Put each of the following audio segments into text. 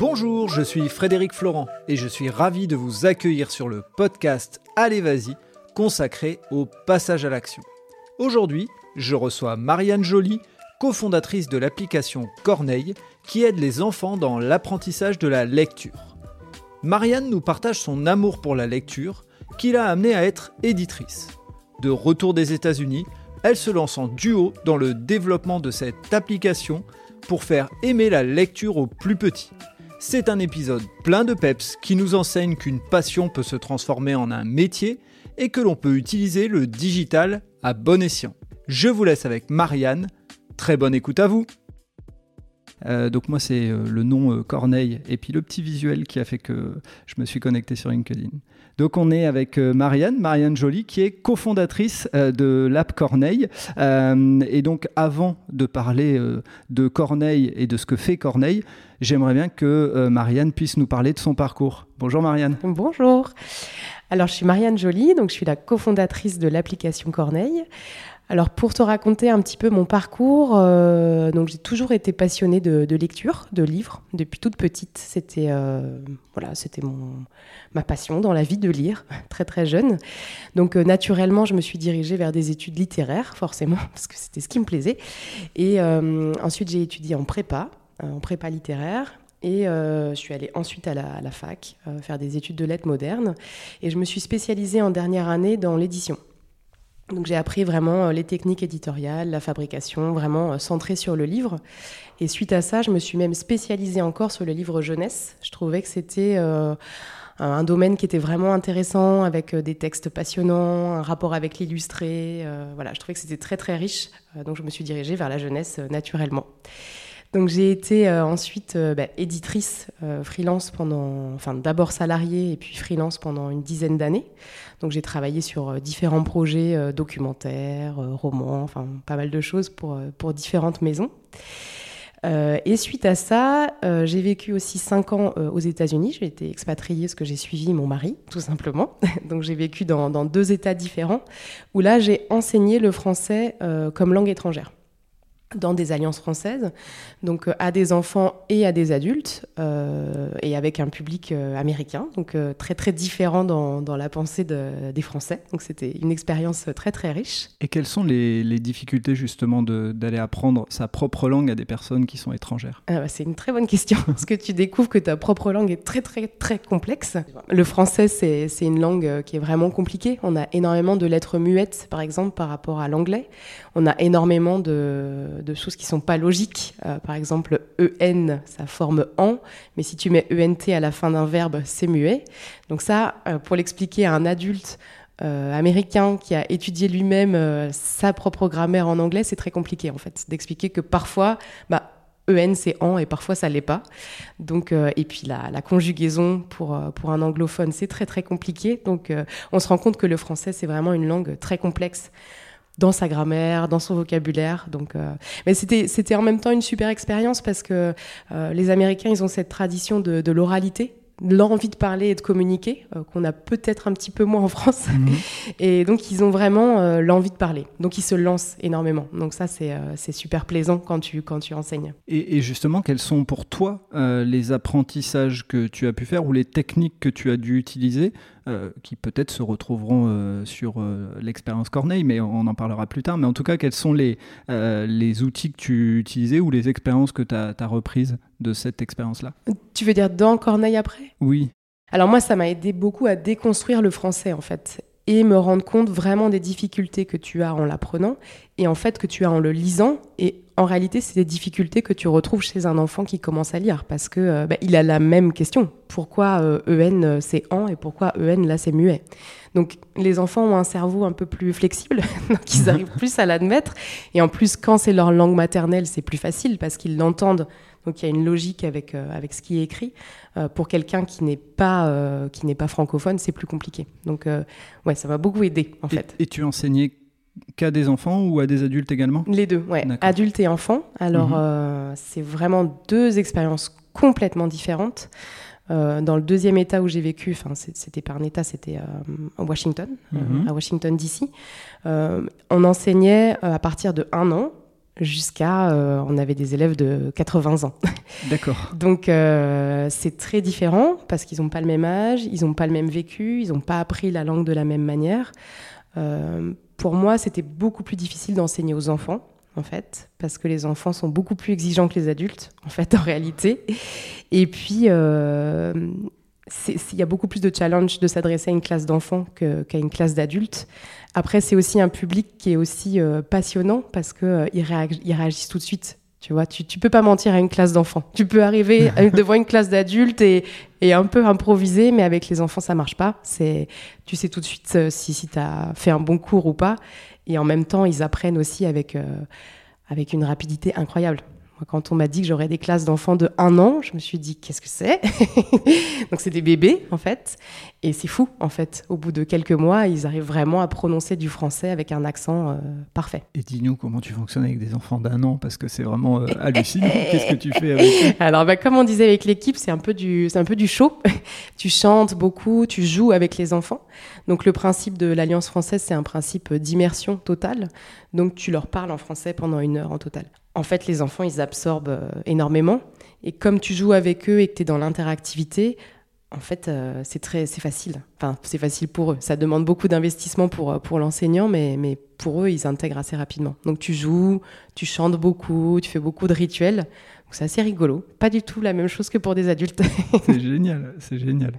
Bonjour, je suis Frédéric Florent et je suis ravi de vous accueillir sur le podcast Allez Vas-y consacré au passage à l'action. Aujourd'hui, je reçois Marianne Joly, cofondatrice de l'application Corneille qui aide les enfants dans l'apprentissage de la lecture. Marianne nous partage son amour pour la lecture qui l'a amenée à être éditrice. De retour des États-Unis, elle se lance en duo dans le développement de cette application pour faire aimer la lecture aux plus petits. C'est un épisode plein de peps qui nous enseigne qu'une passion peut se transformer en un métier et que l'on peut utiliser le digital à bon escient. Je vous laisse avec Marianne. Très bonne écoute à vous. Euh, donc moi c'est euh, le nom euh, Corneille et puis le petit visuel qui a fait que je me suis connecté sur LinkedIn. Donc on est avec Marianne, Marianne Joly, qui est cofondatrice de l'app Corneille. et donc avant de parler de Corneille et de ce que fait Corneille, j'aimerais bien que Marianne puisse nous parler de son parcours. Bonjour Marianne. Bonjour. Alors je suis Marianne Joly, donc je suis la cofondatrice de l'application Corneille. Alors pour te raconter un petit peu mon parcours, euh, donc j'ai toujours été passionnée de, lecture, de livres depuis toute petite. C'était euh, voilà, c'était mon ma passion dans la vie de lire, très très jeune. Donc euh, naturellement, je me suis dirigée vers des études littéraires, forcément, parce que c'était ce qui me plaisait. Et ensuite, j'ai étudié en prépa, en prépa littéraire. Et je suis allée ensuite à la, à la fac faire des études de lettres modernes. Et je me suis spécialisée en dernière année dans l'édition. Donc j'ai appris vraiment euh, les techniques éditoriales, la fabrication, vraiment euh, centrée sur le livre. Et suite à ça, je me suis même spécialisée encore sur le livre jeunesse. Je trouvais que c'était euh, un domaine qui était vraiment intéressant, avec des textes passionnants, un rapport avec l'illustré. voilà, je trouvais que c'était très très riche. donc je me suis dirigée vers la jeunesse naturellement. Donc j'ai été ensuite bah, éditrice freelance pendant, enfin d'abord salariée et puis freelance pendant une dizaine d'années. Donc j'ai travaillé sur euh, différents projets euh, documentaires, euh, romans, enfin pas mal de choses pour, pour différentes maisons. et suite à ça, j'ai vécu aussi cinq ans aux États-Unis. J'ai été expatriée parce que j'ai suivi mon mari, tout simplement. Donc j'ai vécu dans, dans, deux États différents, où là j'ai enseigné le français comme langue étrangère dans des alliances françaises, donc euh, à des enfants et à des adultes, euh, et avec un public euh, américain, donc très très différent dans, dans la pensée de, des Français. Donc c'était une expérience très très riche. Et quelles sont les, les difficultés justement d'aller apprendre sa propre langue à des personnes qui sont étrangères? Ah bah, C'est une très bonne question, parce que tu découvres que ta propre langue est très très très complexe. Le français, c'est une langue qui est vraiment compliquée. On a énormément de lettres muettes, par exemple, par rapport à l'anglais. On a énormément de de choses qui sont pas logiques. Euh, par exemple, EN, ça forme en, mais si tu mets ENT à la fin d'un verbe, c'est muet. Donc ça, euh, pour l'expliquer à un adulte euh, américain qui a étudié lui-même sa propre grammaire en anglais, c'est très compliqué en fait, d'expliquer que parfois, bah, EN c'est en et parfois ça l'est pas. Donc et puis la, la conjugaison pour pour un anglophone c'est très très compliqué. Donc on se rend compte que le français c'est vraiment une langue très complexe dans sa grammaire, dans son vocabulaire. Donc, euh, mais c'était c'était en même temps une super expérience parce que euh, les Américains ils ont cette tradition de, de l'oralité l'envie de parler et de communiquer, euh, qu'on a peut-être un petit peu moins en France. Mhm. Et donc, ils ont vraiment l'envie de parler. Donc, ils se lancent énormément. Donc, ça, c'est super plaisant quand tu, quand tu enseignes. Et, justement, quels sont pour toi les apprentissages que tu as pu faire ou les techniques que tu as dû utiliser qui peut-être se retrouveront sur l'expérience Corneille, mais on en parlera plus tard. Mais en tout cas, quels sont les, les outils que tu utilisais ou les expériences que tu as, as reprises de cette expérience-là? Tu veux dire dans Corneille après? Oui. Alors moi, ça m'a aidé beaucoup à déconstruire le français en fait et me rendre compte vraiment des difficultés que tu as en l'apprenant et en fait que tu as en le lisant et en réalité c'est des difficultés que tu retrouves chez un enfant qui commence à lire parce que euh, bah, il a la même question pourquoi euh, en euh, c'est en et pourquoi en là c'est muet? Donc les enfants ont un cerveau un peu plus flexible donc ils mhm. arrivent plus à l'admettre et en plus quand c'est leur langue maternelle c'est plus facile parce qu'ils l'entendent donc il y a une logique avec, euh, avec ce qui est écrit. Pour quelqu'un qui n'est pas, qui n'est pas francophone, c'est plus compliqué. Donc ouais, ça m'a beaucoup aidé en fait. Et tu enseignais qu'à des enfants ou à des adultes également Les deux, ouais. Adultes et enfants. Alors mhm. c'est vraiment deux expériences complètement différentes. dans le deuxième État où j'ai vécu, enfin c'était pas un État, c'était à Washington, mhm. à Washington DC. on enseignait à partir de un an jusqu'à on avait des élèves de 80 ans. D'accord. Donc c'est très différent parce qu'ils n'ont pas le même âge, ils n'ont pas le même vécu, ils n'ont pas appris la langue de la même manière. Pour moi, c'était beaucoup plus difficile d'enseigner aux enfants en fait, parce que les enfants sont beaucoup plus exigeants que les adultes, en fait, en réalité. Et puis, euh, il y a beaucoup plus de challenge de s'adresser à une classe d'enfants qu'à une classe d'adultes. Après, c'est aussi un public qui est aussi euh, passionnant parce qu'ils euh, réagissent tout de suite. Tu vois, tu, tu peux pas mentir à une classe d'enfants. Tu peux arriver devant une classe d'adultes et, et, un peu improviser, mais avec les enfants, ça marche pas. C'est, tu sais tout de suite si, si tu as fait un bon cours ou pas. Et en même temps, ils apprennent aussi avec, euh, avec une rapidité incroyable. Quand on m'a dit que j'aurais des classes d'enfants de 1 an, je me suis dit qu'est-ce que c'est Donc c'est des bébés en fait, et c'est fou en fait. Au bout de quelques mois, ils arrivent vraiment à prononcer du français avec un accent euh, parfait. Et dis-nous comment tu fonctionnes avec des enfants d'un an parce que c'est vraiment euh, hallucinant. qu'est-ce que tu fais avec Alors bah, comme on disait avec l'équipe, c'est un peu du c'est un peu du show. tu chantes beaucoup, tu joues avec les enfants. Donc le principe de l'Alliance française, c'est un principe d'immersion totale. Donc tu leur parles en français pendant une heure en total en fait, les enfants, ils absorbent euh, énormément. Et comme tu joues avec eux et que tu es dans l'interactivité, en fait, euh, c'est très, c'est facile. Enfin, c'est facile pour eux. Ça demande beaucoup d'investissement pour, euh, pour l'enseignant, mais, mais pour eux, ils intègrent assez rapidement. Donc, tu joues, tu chantes beaucoup, tu fais beaucoup de rituels c'est assez rigolo. Pas du tout la même chose que pour des adultes. c'est génial, c'est génial.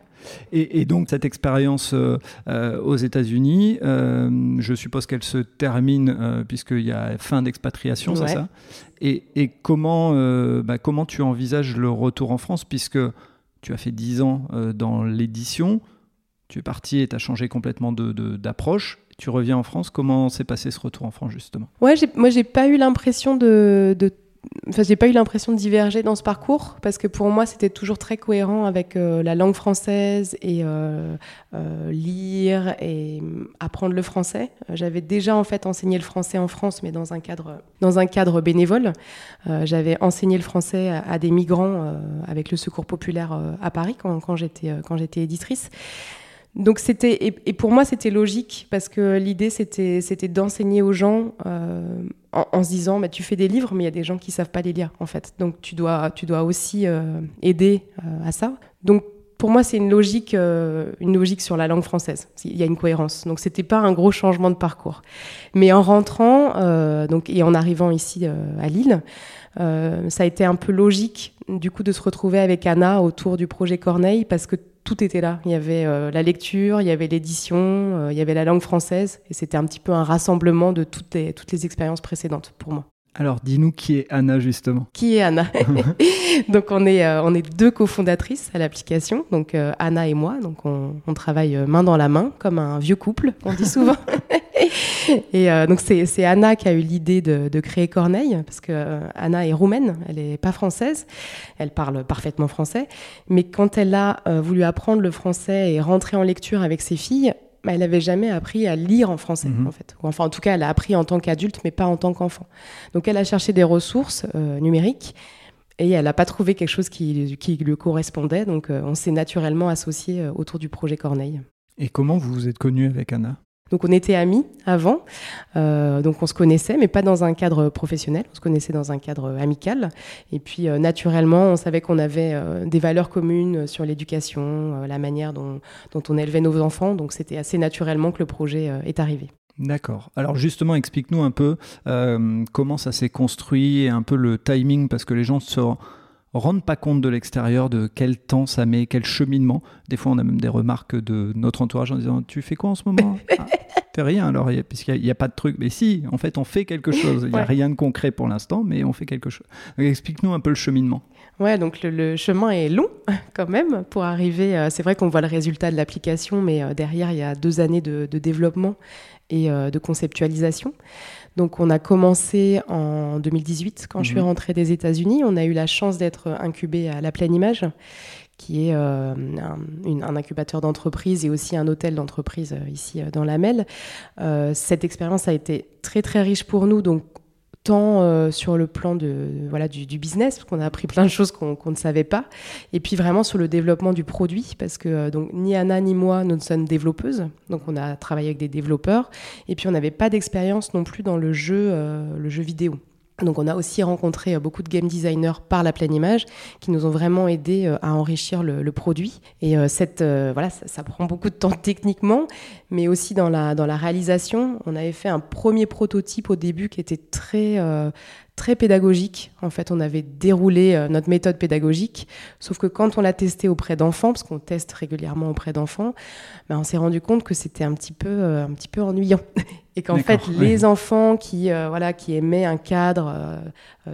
Et, donc cette expérience euh, euh, aux États-Unis, euh, je suppose qu'elle se termine puisqu'il y a fin d'expatriation, c'est ça? Et, comment, bah, comment tu envisages le retour en France? Puisque tu as fait 10 ans dans l'édition, tu es parti et tu as changé complètement d'approche. De, tu reviens en France. Comment s'est passé ce retour en France justement? Ouais, moi j'ai pas eu l'impression de, de Enfin, j'ai pas eu l'impression de diverger dans ce parcours parce que pour moi c'était toujours très cohérent avec euh, la langue française et euh, euh, lire et apprendre le français. J'avais déjà en fait enseigné le français en France mais dans un cadre dans un cadre bénévole. J'avais enseigné le français à, des migrants avec le Secours populaire à Paris quand j'étais quand j'étais éditrice. Donc c'était et, pour moi c'était logique parce que l'idée c'était c'était d'enseigner aux gens euh, en, se disant bah, tu fais des livres mais il y a des gens qui savent pas les lire en fait. Donc tu dois tu dois aussi euh, aider euh, à ça. Donc pour moi c'est une logique une logique sur la langue française. Il y a une cohérence. Donc c'était pas un gros changement de parcours. Mais en rentrant donc et en arrivant ici à Lille ça a été un peu logique du coup de se retrouver avec Anna autour du projet Corneille parce que tout était là. Il y avait euh, la lecture, il y avait l'édition, euh, il y avait la langue française, et c'était un petit peu un rassemblement de toutes les, toutes les expériences précédentes pour moi. Alors, dis-nous qui est Anna justement. Qui est Anna Donc, on est, euh, on est deux cofondatrices à l'application, donc Anna et moi. Donc, on, on, travaille main dans la main, comme un vieux couple, on dit souvent. et euh, donc c'est Anna qui a eu l'idée de, créer Corneille, parce que euh, Anna est roumaine, elle n'est pas française, elle parle parfaitement français, mais quand elle a euh, voulu apprendre le français et rentrer en lecture avec ses filles, elle n'avait jamais appris à lire en français, mhm. en fait. Enfin, en tout cas, elle a appris en tant qu'adulte, mais pas en tant qu'enfant. Donc, elle a cherché des ressources numériques et elle n'a pas trouvé quelque chose qui, qui lui correspondait. Donc, on s'est naturellement associé autour du projet Corneille. Et comment vous vous êtes connue avec Anna? Donc on était amis avant, euh, donc on se connaissait, mais pas dans un cadre professionnel, on se connaissait dans un cadre amical. Et puis euh, naturellement, on savait qu'on avait euh, des valeurs communes sur l'éducation, la manière dont, on élevait nos enfants, donc c'était assez naturellement que le projet est arrivé. D'accord. Alors justement, explique-nous un peu comment ça s'est construit et un peu le timing, parce que les gens se rendent pas compte de l'extérieur de quel temps ça met, quel cheminement. Des fois, on a même des remarques de notre entourage en disant Tu fais quoi en ce moment? Ah, Fais rien alors, puisqu'il n'y a, pas de truc. Mais si, en fait, on fait quelque chose. Il n'y a rien de concret pour l'instant, mais on fait quelque chose. Explique-nous un peu le cheminement. Ouais, donc le, chemin est long quand même pour arriver. Euh, c'est vrai qu'on voit le résultat de l'application, mais euh, derrière, il y a deux années de, développement et euh, de conceptualisation. Donc on a commencé en 2018 quand je suis mhm. rentrée des États-Unis. On a eu la chance d'être incubé à La Pleine Image, qui est euh, un, incubateur d'entreprise et aussi un hôtel d'entreprise euh, ici euh, dans la Mel. cette expérience a été très très riche pour nous. Donc tant euh, sur le plan de, voilà, du, business, parce qu'on a appris plein de choses qu'on ne savait pas, et puis vraiment sur le développement du produit, parce que euh, donc, ni Anna ni moi, nous sommes développeuses, donc on a travaillé avec des développeurs, et puis on n'avait pas d'expérience non plus dans le jeu, euh, le jeu vidéo. Donc on a aussi rencontré beaucoup de game designers par la pleine image qui nous ont vraiment aidé à enrichir le, produit. Et cette, voilà, ça, prend beaucoup de temps techniquement, mais aussi dans la, dans la réalisation. On avait fait un premier prototype au début qui était très, très pédagogique. En fait, on avait déroulé euh, notre méthode pédagogique, sauf que quand on l'a testé auprès d'enfants, parce qu'on teste régulièrement auprès d'enfants, ben, on s'est rendu compte que c'était un petit peu, euh, un petit peu ennuyant. Et qu'en fait, les enfants qui, euh, voilà, qui aimaient un cadre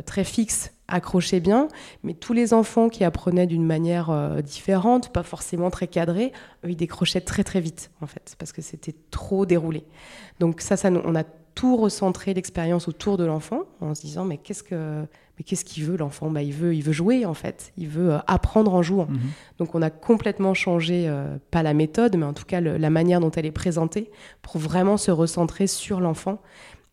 très fixe accrochaient bien, mais tous les enfants qui apprenaient d'une manière différente, pas forcément très cadrée, eux, ils décrochaient très très vite, en fait, parce que c'était trop déroulé. Donc ça, ça, on a tout recentrer l'expérience autour de l'enfant en se disant mais qu'est-ce que mais qu'est-ce qu'il veut l'enfant? Bah, il veut il veut jouer en fait. Il veut euh, apprendre en jouant. Mhm. donc on a complètement changé euh, pas la méthode mais en tout cas la manière dont elle est présentée pour vraiment se recentrer sur l'enfant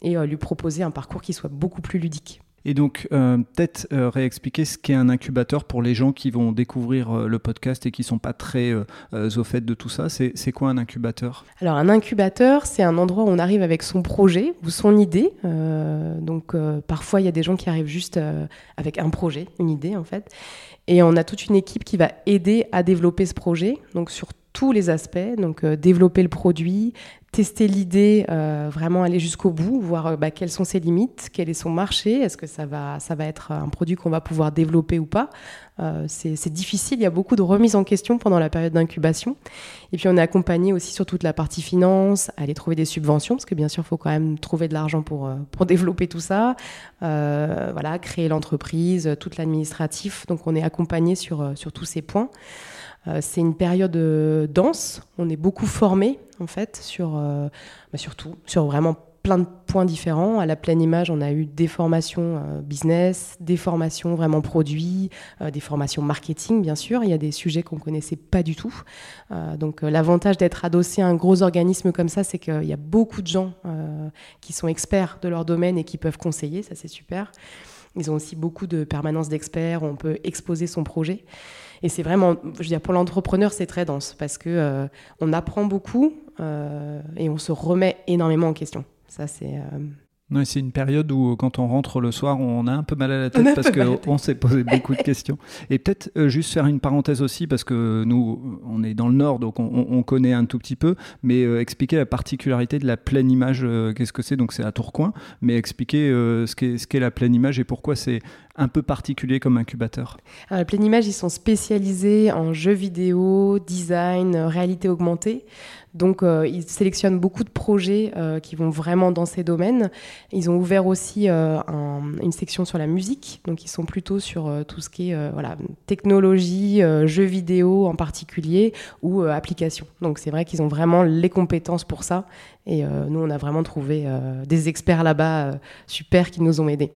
et euh, lui proposer un parcours qui soit beaucoup plus ludique et donc, euh, peut-être euh, réexpliquer ce qu'est un incubateur pour les gens qui vont découvrir euh, le podcast et qui ne sont pas très au fait de tout ça. C'est quoi un incubateur? Alors, un incubateur, c'est un endroit où on arrive avec son projet ou son idée. donc, parfois, il y a des gens qui arrivent juste avec un projet, une idée en fait. Et on a toute une équipe qui va aider à développer ce projet, donc sur tous les aspects, donc développer le produit, tester l'idée, euh, vraiment aller jusqu'au bout, voir euh, bah, quelles sont ses limites, quel est son marché, est-ce que ça va, ça va être un produit qu'on va pouvoir développer ou pas. Euh, c'est difficile, il y a beaucoup de remises en question pendant la période d'incubation. Et puis on est accompagné aussi sur toute la partie finance, aller trouver des subventions, parce que bien sûr, il faut quand même trouver de l'argent pour, pour développer tout ça, voilà, créer l'entreprise, tout l'administratif. Donc on est accompagné sur, sur tous ces points. Euh, c'est une période euh, dense. On est beaucoup formé en fait sur, euh, bah, sur tout, sur vraiment plein de points différents. À la pleine image, on a eu des formations business, des formations vraiment produits, des formations marketing, bien sûr. Il y a des sujets qu'on connaissait pas du tout. donc, l'avantage d'être adossé à un gros organisme comme ça, c'est qu'il y a beaucoup de gens qui sont experts de leur domaine et qui peuvent conseiller. Ça, c'est super. Ils ont aussi beaucoup de permanence d'experts. On peut exposer son projet. Et c'est vraiment, je veux dire, pour l'entrepreneur, c'est très dense parce que euh, on apprend beaucoup euh, et on se remet énormément en question. Ça, c'est. Euh, c'est une période où, quand on rentre le soir, on a un peu mal à la tête parce qu'on s'est posé beaucoup de questions. Et peut-être juste faire une parenthèse aussi, parce que nous, on est dans le Nord, donc on, connaît un tout petit peu, mais expliquer la particularité de la pleine image, qu'est-ce que c'est? Donc c'est à Tourcoing, mais expliquer ce qu'est la pleine image et pourquoi c'est un peu particulier comme incubateur Alors, la Pleine Image, ils sont spécialisés en jeux vidéo, design, réalité augmentée. Donc, euh, ils sélectionnent beaucoup de projets euh, qui vont vraiment dans ces domaines. Ils ont ouvert aussi euh, une section sur la musique. Donc, ils sont plutôt sur tout ce qui est voilà, technologie, jeux vidéo en particulier ou applications. Donc, c'est vrai qu'ils ont vraiment les compétences pour ça. Et nous, on a vraiment trouvé des experts là-bas super qui nous ont aidés.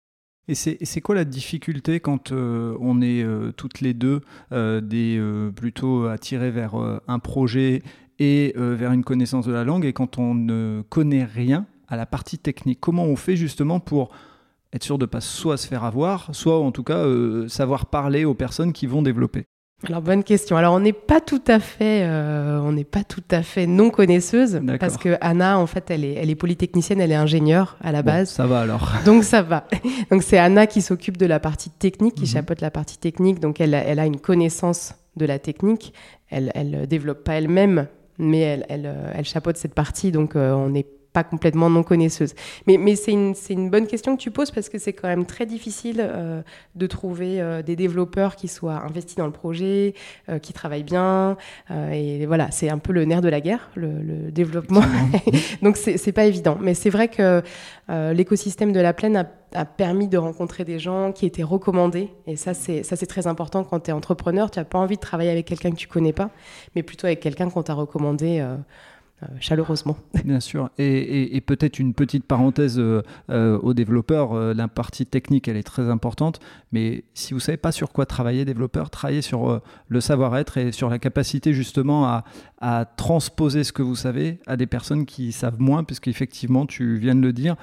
Et c'est quoi la difficulté quand euh, on est euh, toutes les deux euh, des, plutôt attirées vers un projet et vers une connaissance de la langue et quand on ne connaît rien à la partie technique? Comment on fait justement pour être sûr de ne pas soit se faire avoir, soit en tout cas savoir parler aux personnes qui vont développer? Alors bonne question. Alors on n'est pas tout à fait, euh, on n'est pas tout à fait non connaisseuse parce que Anna en fait elle est, elle est polytechnicienne, elle est ingénieure à la base. ça va alors. Donc ça va. Donc c'est Anna qui s'occupe de la partie technique, qui mhm. chapeaute la partie technique. Donc elle, elle a une connaissance de la technique. Elle, elle développe pas elle-même, mais elle, elle, elle chapeaute cette partie. Donc euh, on est pas complètement non connaisseuse. Mais, mais c'est une, une, bonne question que tu poses parce que c'est quand même très difficile euh, de trouver euh, des développeurs qui soient investis dans le projet, euh, qui travaillent bien. et voilà, c'est un peu le nerf de la guerre, le, développement. Donc c'est pas évident. Mais c'est vrai que l'écosystème de la plaine a, a, permis de rencontrer des gens qui étaient recommandés. Et ça, c'est très important quand tu es entrepreneur. Tu n'as pas envie de travailler avec quelqu'un que tu connais pas, mais plutôt avec quelqu'un qu'on t'a recommandé euh, chaleureusement. Bien sûr. Et, peut-être une petite parenthèse euh, euh, aux développeurs, la partie technique, elle est très importante, mais si vous ne savez pas sur quoi travailler, développeur, travaillez sur le savoir-être et sur la capacité justement à, à, transposer ce que vous savez à des personnes qui savent moins, puisqu'effectivement, tu viens de le dire,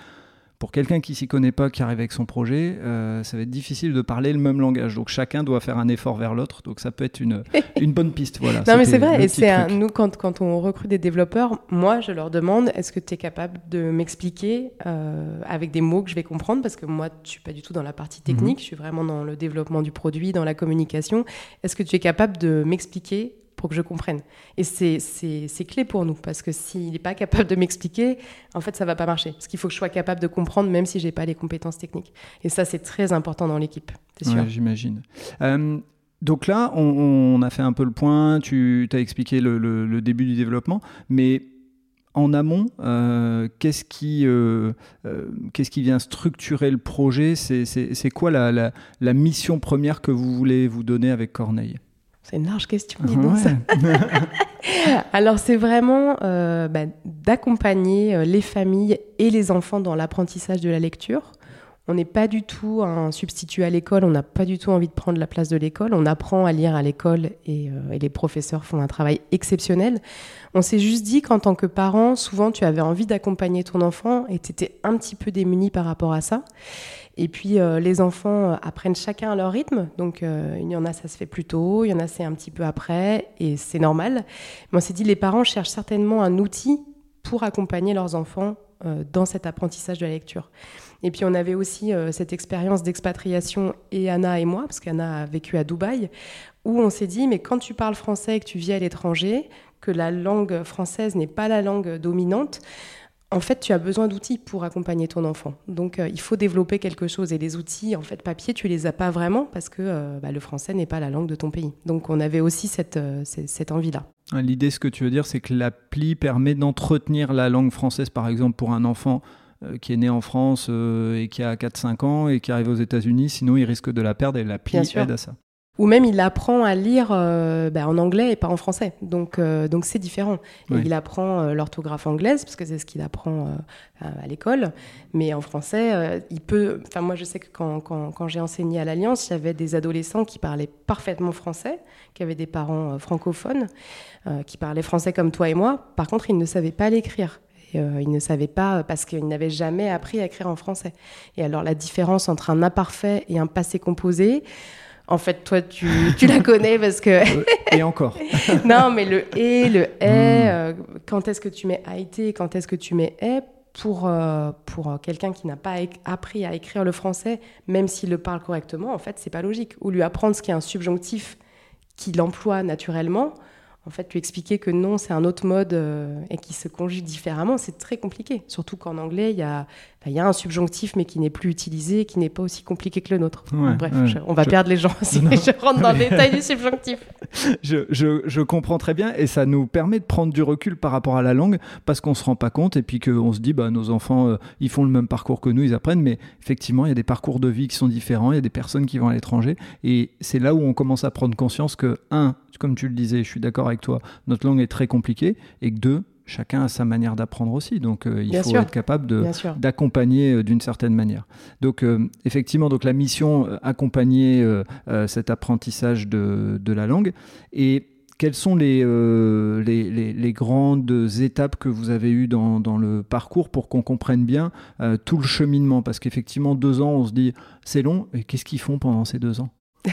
pour quelqu'un qui s'y connaît pas, qui arrive avec son projet, euh, ça va être difficile de parler le même langage. Donc chacun doit faire un effort vers l'autre. Donc ça peut être une, une bonne piste. Voilà, non, mais c'est vrai. Et c'est nous, quand, quand on recrute des développeurs, moi, je leur demande est-ce que tu es capable de m'expliquer euh, avec des mots que je vais comprendre? Parce que moi, je suis pas du tout dans la partie technique. Mhm. Je suis vraiment dans le développement du produit, dans la communication. Est-ce que tu es capable de m'expliquer pour que je comprenne. Et c'est clé pour nous, parce que s'il n'est pas capable de m'expliquer, en fait, ça va pas marcher. Parce qu'il faut que je sois capable de comprendre, même si j'ai pas les compétences techniques. Et ça, c'est très important dans l'équipe. J'imagine. Euh, donc là, on, a fait un peu le point, tu as expliqué le, début du développement, mais en amont, euh, qu'est-ce qui, euh, qui vient structurer le projet? C'est quoi la, la, mission première que vous voulez vous donner avec Corneille? C'est une large question, dis donc ça. Alors c'est vraiment euh, bah, d'accompagner euh, les familles et les enfants dans l'apprentissage de la lecture. On n'est pas du tout un substitut à l'école, on n'a pas du tout envie de prendre la place de l'école. On apprend à lire à l'école et, euh, et, les professeurs font un travail exceptionnel. On s'est juste dit qu'en tant que parent, souvent tu avais envie d'accompagner ton enfant et tu étais un petit peu démuni par rapport à ça. Et puis euh, les enfants euh, apprennent chacun à leur rythme. Donc il y en a, ça se fait plus tôt, il y en a, c'est un petit peu après, et c'est normal. Mais on s'est dit, les parents cherchent certainement un outil pour accompagner leurs enfants dans cet apprentissage de la lecture. Et puis on avait aussi cette expérience d'expatriation, et Anna et moi, parce qu'Anna a vécu à Dubaï, où on s'est dit, mais quand tu parles français et que tu vis à l'étranger, que la langue française n'est pas la langue dominante, en fait, tu as besoin d'outils pour accompagner ton enfant. Donc, euh, il faut développer quelque chose. Et les outils, en fait, papier, tu les as pas vraiment parce que euh, bah, le français n'est pas la langue de ton pays. Donc, on avait aussi cette, euh, cette envie-là. L'idée, ce que tu veux dire, c'est que l'appli permet d'entretenir la langue française, par exemple, pour un enfant qui est né en France et qui a 4-5 ans et qui arrive aux États-Unis. Sinon, il risque de la perdre et l'appli aide à ça ou même il apprend à lire euh, bah, en anglais et pas en français. Donc euh, donc c'est différent. il apprend euh, l'orthographe anglaise parce que c'est ce qu'il apprend à l'école, mais en français, il peut. Enfin moi je sais que quand, quand, quand j'ai enseigné à l'Alliance, il y avait des adolescents qui parlaient parfaitement français, qui avaient des parents francophones, qui parlaient français comme toi et moi. Par contre, ils ne savaient pas l'écrire. Ils ne savaient pas parce qu'ils n'avaient jamais appris à écrire en français. Et alors la différence entre un imparfait et un passé composé, en fait, toi, tu, la connais parce que. et encore. non, mais le et, le est, hmm. euh, quand est-ce que tu mets a été, quand est-ce que tu mets est, pour, euh, pour quelqu'un qui n'a pas appris à écrire le français, même s'il le parle correctement, en fait, c'est pas logique. Ou lui apprendre ce qui est un subjonctif qu'il emploie naturellement, en fait, lui expliquer que non, c'est un autre mode euh, et qui se conjugue différemment, c'est très compliqué. Surtout qu'en anglais, il y a y a un subjonctif, mais qui n'est plus utilisé, qui n'est pas aussi compliqué que le nôtre. bref, on va perdre les gens si je rentre dans le détail du subjonctif. Je, comprends très bien, et ça nous permet de prendre du recul par rapport à la langue, parce qu'on ne se rend pas compte, et puis qu'on se dit, bah, nos enfants, euh, ils font le même parcours que nous, ils apprennent, mais effectivement, il y a des parcours de vie qui sont différents, il y a des personnes qui vont à l'étranger, et c'est là où on commence à prendre conscience que, un, comme tu le disais, je suis d'accord avec toi, notre langue est très compliquée, et que deux, chacun a sa manière d'apprendre aussi. Donc, euh, il faut être capable d'accompagner euh, d'une certaine manière. Donc, euh, effectivement, donc la mission, accompagner cet apprentissage de, de, la langue. Et quelles sont les, les, les, grandes étapes que vous avez eues dans, dans le parcours pour qu'on comprenne bien tout le cheminement? Parce qu'effectivement, deux ans, on se dit, c'est long. Et qu'est-ce qu'ils font pendant ces deux ans?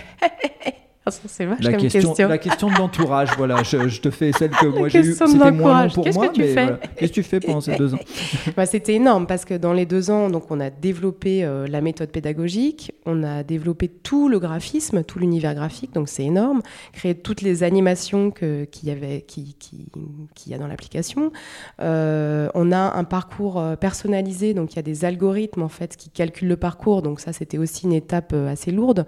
ah, c'est la question, La question de l'entourage, voilà. Je, te fais celle que moi j'ai eue. C'était moins long pour moi, que tu mais fais qu'est-ce que tu fais pendant ces deux ans bah, C'était énorme parce que dans les deux ans, donc on a développé euh, la méthode pédagogique, on a développé tout le graphisme, tout l'univers graphique, donc c'est énorme. Créé toutes les animations qu'il y avait, qui, qui, qui y a dans l'application. Euh, on a un parcours euh, personnalisé, donc il y a des algorithmes en fait qui calculent le parcours, donc ça c'était aussi une étape assez lourde.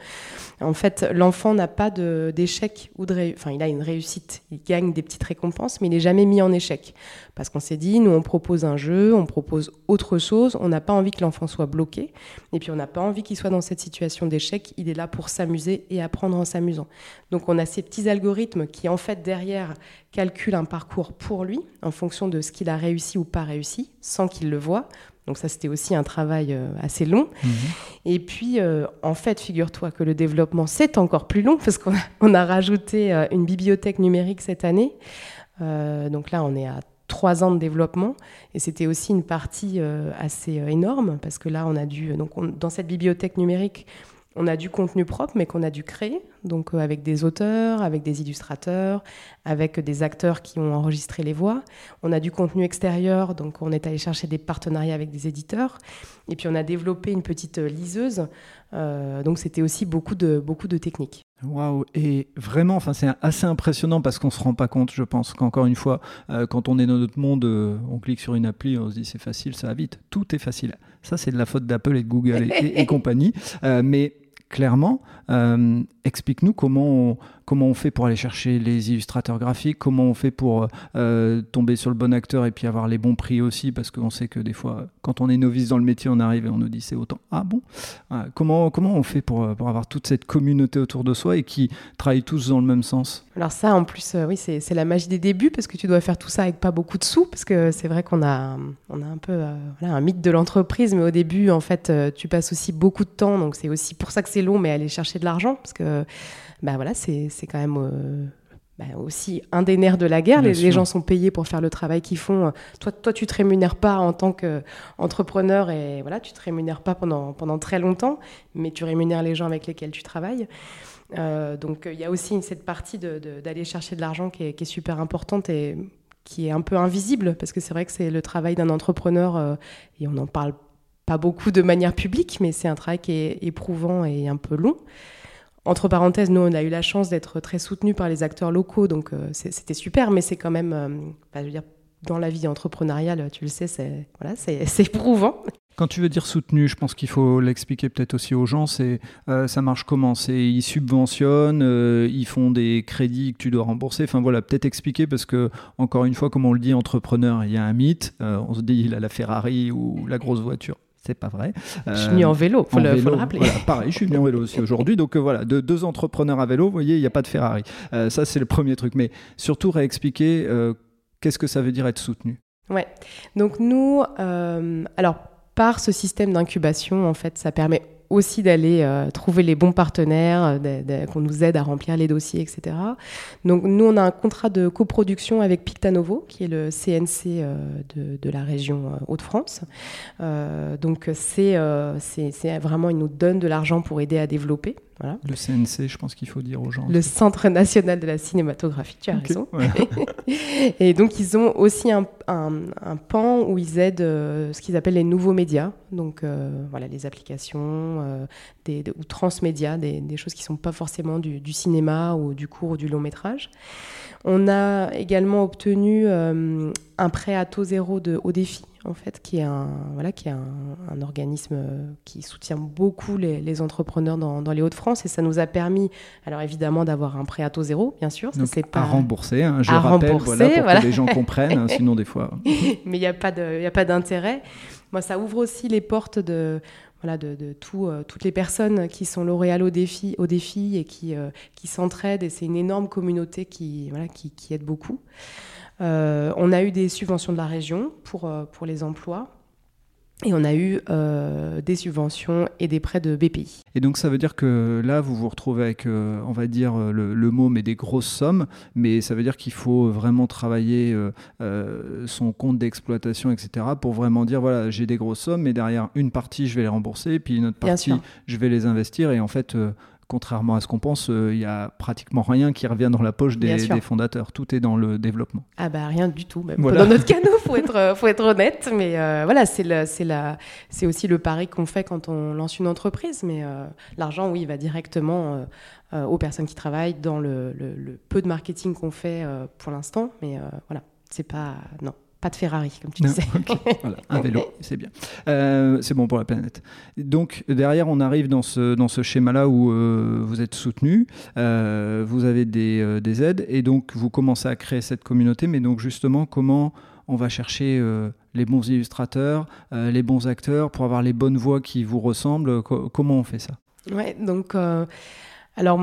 En fait, l'enfant n'a pas d'échec ou de enfin il a une réussite, il gagne des petites récompenses, mais il n'est jamais mis en échec parce qu'on s'est dit nous on propose un jeu, on propose autre chose, on n'a pas envie que l'enfant soit bloqué et puis on n'a pas envie qu'il soit dans cette situation d'échec, il est là pour s'amuser et apprendre en s'amusant. Donc on a ces petits algorithmes qui en fait derrière calculent un parcours pour lui en fonction de ce qu'il a réussi ou pas réussi sans qu'il le voit donc ça, c'était aussi un travail euh, assez long. Mhm. Et puis, euh, en fait, figure-toi que le développement, c'est encore plus long parce qu'on a, rajouté euh, une bibliothèque numérique cette année. donc là, on est à trois ans de développement et c'était aussi une partie assez énorme parce que là on a dû donc dans cette bibliothèque numérique on a du contenu propre, mais qu'on a dû créer, donc euh, avec des auteurs, avec des illustrateurs, avec des acteurs qui ont enregistré les voix. On a du contenu extérieur, donc on est allé chercher des partenariats avec des éditeurs. Et puis on a développé une petite euh, liseuse, euh, donc c'était aussi beaucoup de, beaucoup de techniques. Waouh Et vraiment, enfin, c'est assez impressionnant parce qu'on se rend pas compte, je pense, qu'encore une fois, quand on est dans notre monde, on clique sur une appli, on se dit c'est facile, ça va vite. Tout est facile. Ça, c'est de la faute d'Apple et de Google et, et compagnie. mais clairement, euh, explique-nous comment on, comment on fait pour aller chercher les illustrateurs graphiques, comment on fait pour euh, tomber sur le bon acteur et puis avoir les bons prix aussi, parce qu'on sait que des fois, quand on est novice dans le métier, on arrive et on nous dit c'est autant. Ah bon? Comment, comment on fait pour, pour avoir toute cette communauté autour de soi et qui travaillent tous dans le même sens? Alors ça, en plus, euh, oui, c'est la magie des débuts, parce que tu dois faire tout ça avec pas beaucoup de sous, parce que c'est vrai qu'on a, on a un peu un mythe de l'entreprise, mais au début, en fait, tu passes aussi beaucoup de temps, donc c'est aussi pour ça que c'est long, mais aller chercher de l'argent, parce que bah voilà, c'est quand même euh, bah aussi un des nerfs de la guerre. Les, gens sont payés pour faire le travail qu'ils font. Toi, toi, tu te rémunères pas en tant qu'entrepreneur et voilà, tu te rémunères pas pendant, pendant très longtemps, mais tu rémunères les gens avec lesquels tu travailles. Euh, donc il y a aussi cette partie d'aller chercher de l'argent qui, est, super importante et qui est un peu invisible parce que c'est vrai que c'est le travail d'un entrepreneur euh, et on n'en parle pas beaucoup de manière publique, mais c'est un travail qui est éprouvant et un peu long. Entre parenthèses, nous, on a eu la chance d'être très soutenus par les acteurs locaux, donc euh, c'était super, mais c'est quand même, euh, je veux dire, dans la vie entrepreneuriale, tu le sais, c'est voilà, éprouvant. Quand tu veux dire soutenu, je pense qu'il faut l'expliquer peut-être aussi aux gens. C'est euh, ça marche comment? C'est ils subventionnent, ils font des crédits que tu dois rembourser. Enfin voilà, peut-être expliquer parce que encore une fois, comme on le dit, entrepreneur, il y a un mythe. on se dit il a la Ferrari ou la grosse voiture c'est pas vrai. je suis venu en vélo, faut, le, faut le rappeler. pareil, je suis venu en vélo aussi aujourd'hui. Donc euh, voilà, de, deux entrepreneurs à vélo, vous voyez, il n'y a pas de Ferrari. Euh, ça, c'est le premier truc. Mais surtout, réexpliquer euh, qu'est-ce que ça veut dire être soutenu? Ouais. Donc nous, alors par ce système d'incubation, en fait, ça permet aussi d'aller euh, trouver les bons partenaires, euh, qu'on nous aide à remplir les dossiers, etc. Donc nous, on a un contrat de coproduction avec Pictanovo, qui est le CNC euh, de, la région Hauts-de-France. donc c'est vraiment, ils nous donnent de l'argent pour aider à développer. Le CNC, je pense qu'il faut dire aux gens. Le Centre national de la cinématographie, tu as raison. et donc, ils ont aussi un, un, pan où ils aident euh, ce qu'ils appellent les nouveaux médias. Donc, euh, voilà, les applications euh, des, ou transmédia, des, des, choses qui ne sont pas forcément du, du, cinéma ou du court ou du long métrage. On a également obtenu un prêt à taux zéro de haut défi en fait, qui est un, voilà, qui est un, organisme qui soutient beaucoup les, entrepreneurs dans, les Hauts-de-France et ça nous a permis, alors évidemment, d'avoir un prêt à taux zéro, bien sûr. Ça, pas... À rembourser, hein, je rappelle, voilà, pour que les gens comprennent, hein, sinon des fois. Mais il n'y a pas d'intérêt. Moi, ça ouvre aussi les portes de, voilà, de, euh, toutes les personnes qui sont lauréales au défi, et qui, euh, qui s'entraident. Et c'est une énorme communauté qui, qui, aide beaucoup. Euh, on a eu des subventions de la région pour, pour les emplois. Et on a eu euh, des subventions et des prêts de BPI. Et donc ça veut dire que là, vous vous retrouvez avec, on va dire, le, mot, mais des grosses sommes, mais ça veut dire qu'il faut vraiment travailler son compte d'exploitation, etc., pour vraiment dire, voilà, j'ai des grosses sommes, mais derrière, une partie, je vais les rembourser, puis une autre partie, je vais les investir, et en fait contrairement à ce qu'on pense, il euh, n'y a pratiquement rien qui revient dans la poche des, fondateurs. Tout est dans le développement. Ah bah rien du tout. Même. Dans notre canot, faut être, euh, faut être honnête. Mais euh, voilà, c'est c'est aussi le pari qu'on fait quand on lance une entreprise. Mais l'argent, oui, va directement aux personnes qui travaillent dans le, le peu de marketing qu'on fait pour l'instant. Mais voilà, c'est pas non. Pas de Ferrari, comme tu disais. voilà, un vélo, c'est bien. Euh, c'est bon pour la planète. Donc, derrière, on arrive dans ce, dans ce schéma-là où euh, vous êtes soutenu, euh, vous avez des, des, aides, et donc vous commencez à créer cette communauté. Mais donc, justement, comment on va chercher les bons illustrateurs, les bons acteurs pour avoir les bonnes voix qui vous ressemblent? Comment on fait ça? Ouais, donc alors,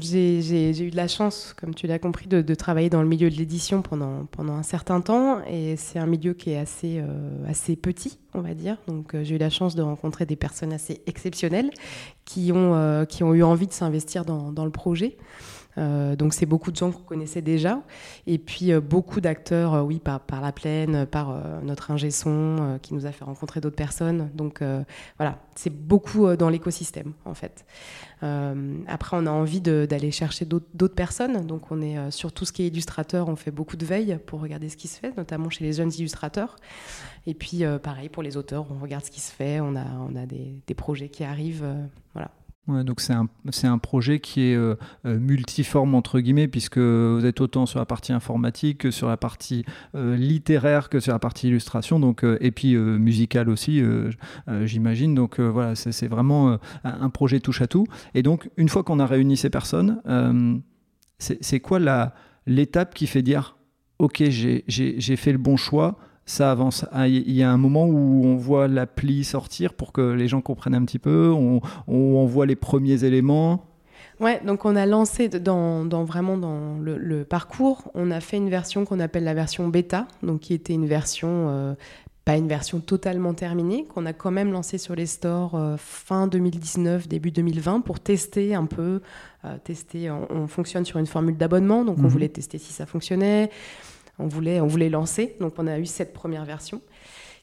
j'ai eu de la chance, comme tu l'as compris, de, travailler dans le milieu de l'édition pendant, un certain temps. Et c'est un milieu qui est assez, euh, assez petit, on va dire. Donc, euh, j'ai eu la chance de rencontrer des personnes assez exceptionnelles qui ont, euh, eu envie de s'investir dans, le projet. Donc c'est beaucoup de gens qu'on connaissait déjà. Et puis beaucoup d'acteurs, oui, par, la plaine, par notre ingé son qui nous a fait rencontrer d'autres personnes. Donc voilà, c'est beaucoup dans l'écosystème en fait. après, on a envie d'aller chercher d'autres personnes. Donc on est sur tout ce qui est illustrateur, on fait beaucoup de veille pour regarder ce qui se fait, notamment chez les jeunes illustrateurs. Et puis pareil pour les auteurs, on regarde ce qui se fait, on a, on a des, des projets qui arrivent. voilà donc c'est un, un, projet qui est euh, euh, multiforme entre guillemets puisque vous êtes autant sur la partie informatique que sur la partie euh, littéraire que sur la partie illustration donc et puis musicale aussi j'imagine. Donc voilà c'est vraiment un projet touche à tout. Et donc une fois qu'on a réuni ces personnes c'est quoi l'étape qui fait dire ok j'ai fait le bon choix ça avance. Ah, il y a un moment où on voit l'appli sortir pour que les gens comprennent un petit peu, on, on, voit les premiers éléments. Ouais, donc on a lancé dans, vraiment dans le, parcours, on a fait une version qu'on appelle la version bêta, donc qui était une version, euh, pas une version totalement terminée, qu'on a quand même lancé sur les stores euh, fin 2019, début 2020 pour tester un peu, euh, tester, on, fonctionne sur une formule d'abonnement, donc on mhm. voulait tester si ça fonctionnait on voulait, on voulait lancer. Donc on a eu cette première version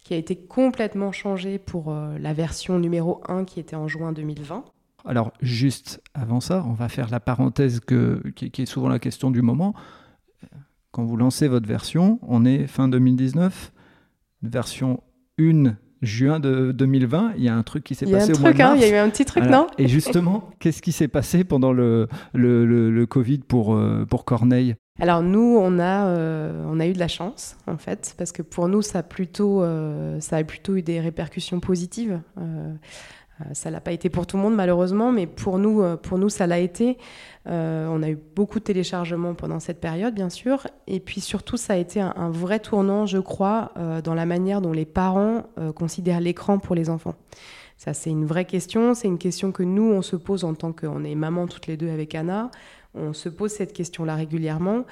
qui a été complètement changée pour euh, la version numéro 1 qui était en juin 2020. Alors juste avant ça, on va faire la parenthèse que, qui, est souvent la question du moment. Quand vous lancez votre version, on est fin 2019, version 1 juin de 2020, il y a un truc qui s'est passé au mois de hein, il y a eu un petit truc, non Et justement, qu'est-ce qui s'est passé pendant le, le, Covid pour, euh, pour Corneille? Alors nous, on a, euh, on a eu de la chance en fait, parce que pour nous, ça a plutôt, euh, ça a plutôt eu des répercussions positives. Euh, ça l'a pas été pour tout le monde malheureusement, mais pour nous, pour nous, ça l'a été. on a eu beaucoup de téléchargements pendant cette période, bien sûr, et puis surtout, ça a été un, un vrai tournant, je crois, dans la manière dont les parents considèrent l'écran pour les enfants. Ça, c'est une vraie question. C'est une question que nous, on se pose en tant qu'on est maman toutes les deux avec Anna. On se pose cette question-là régulièrement.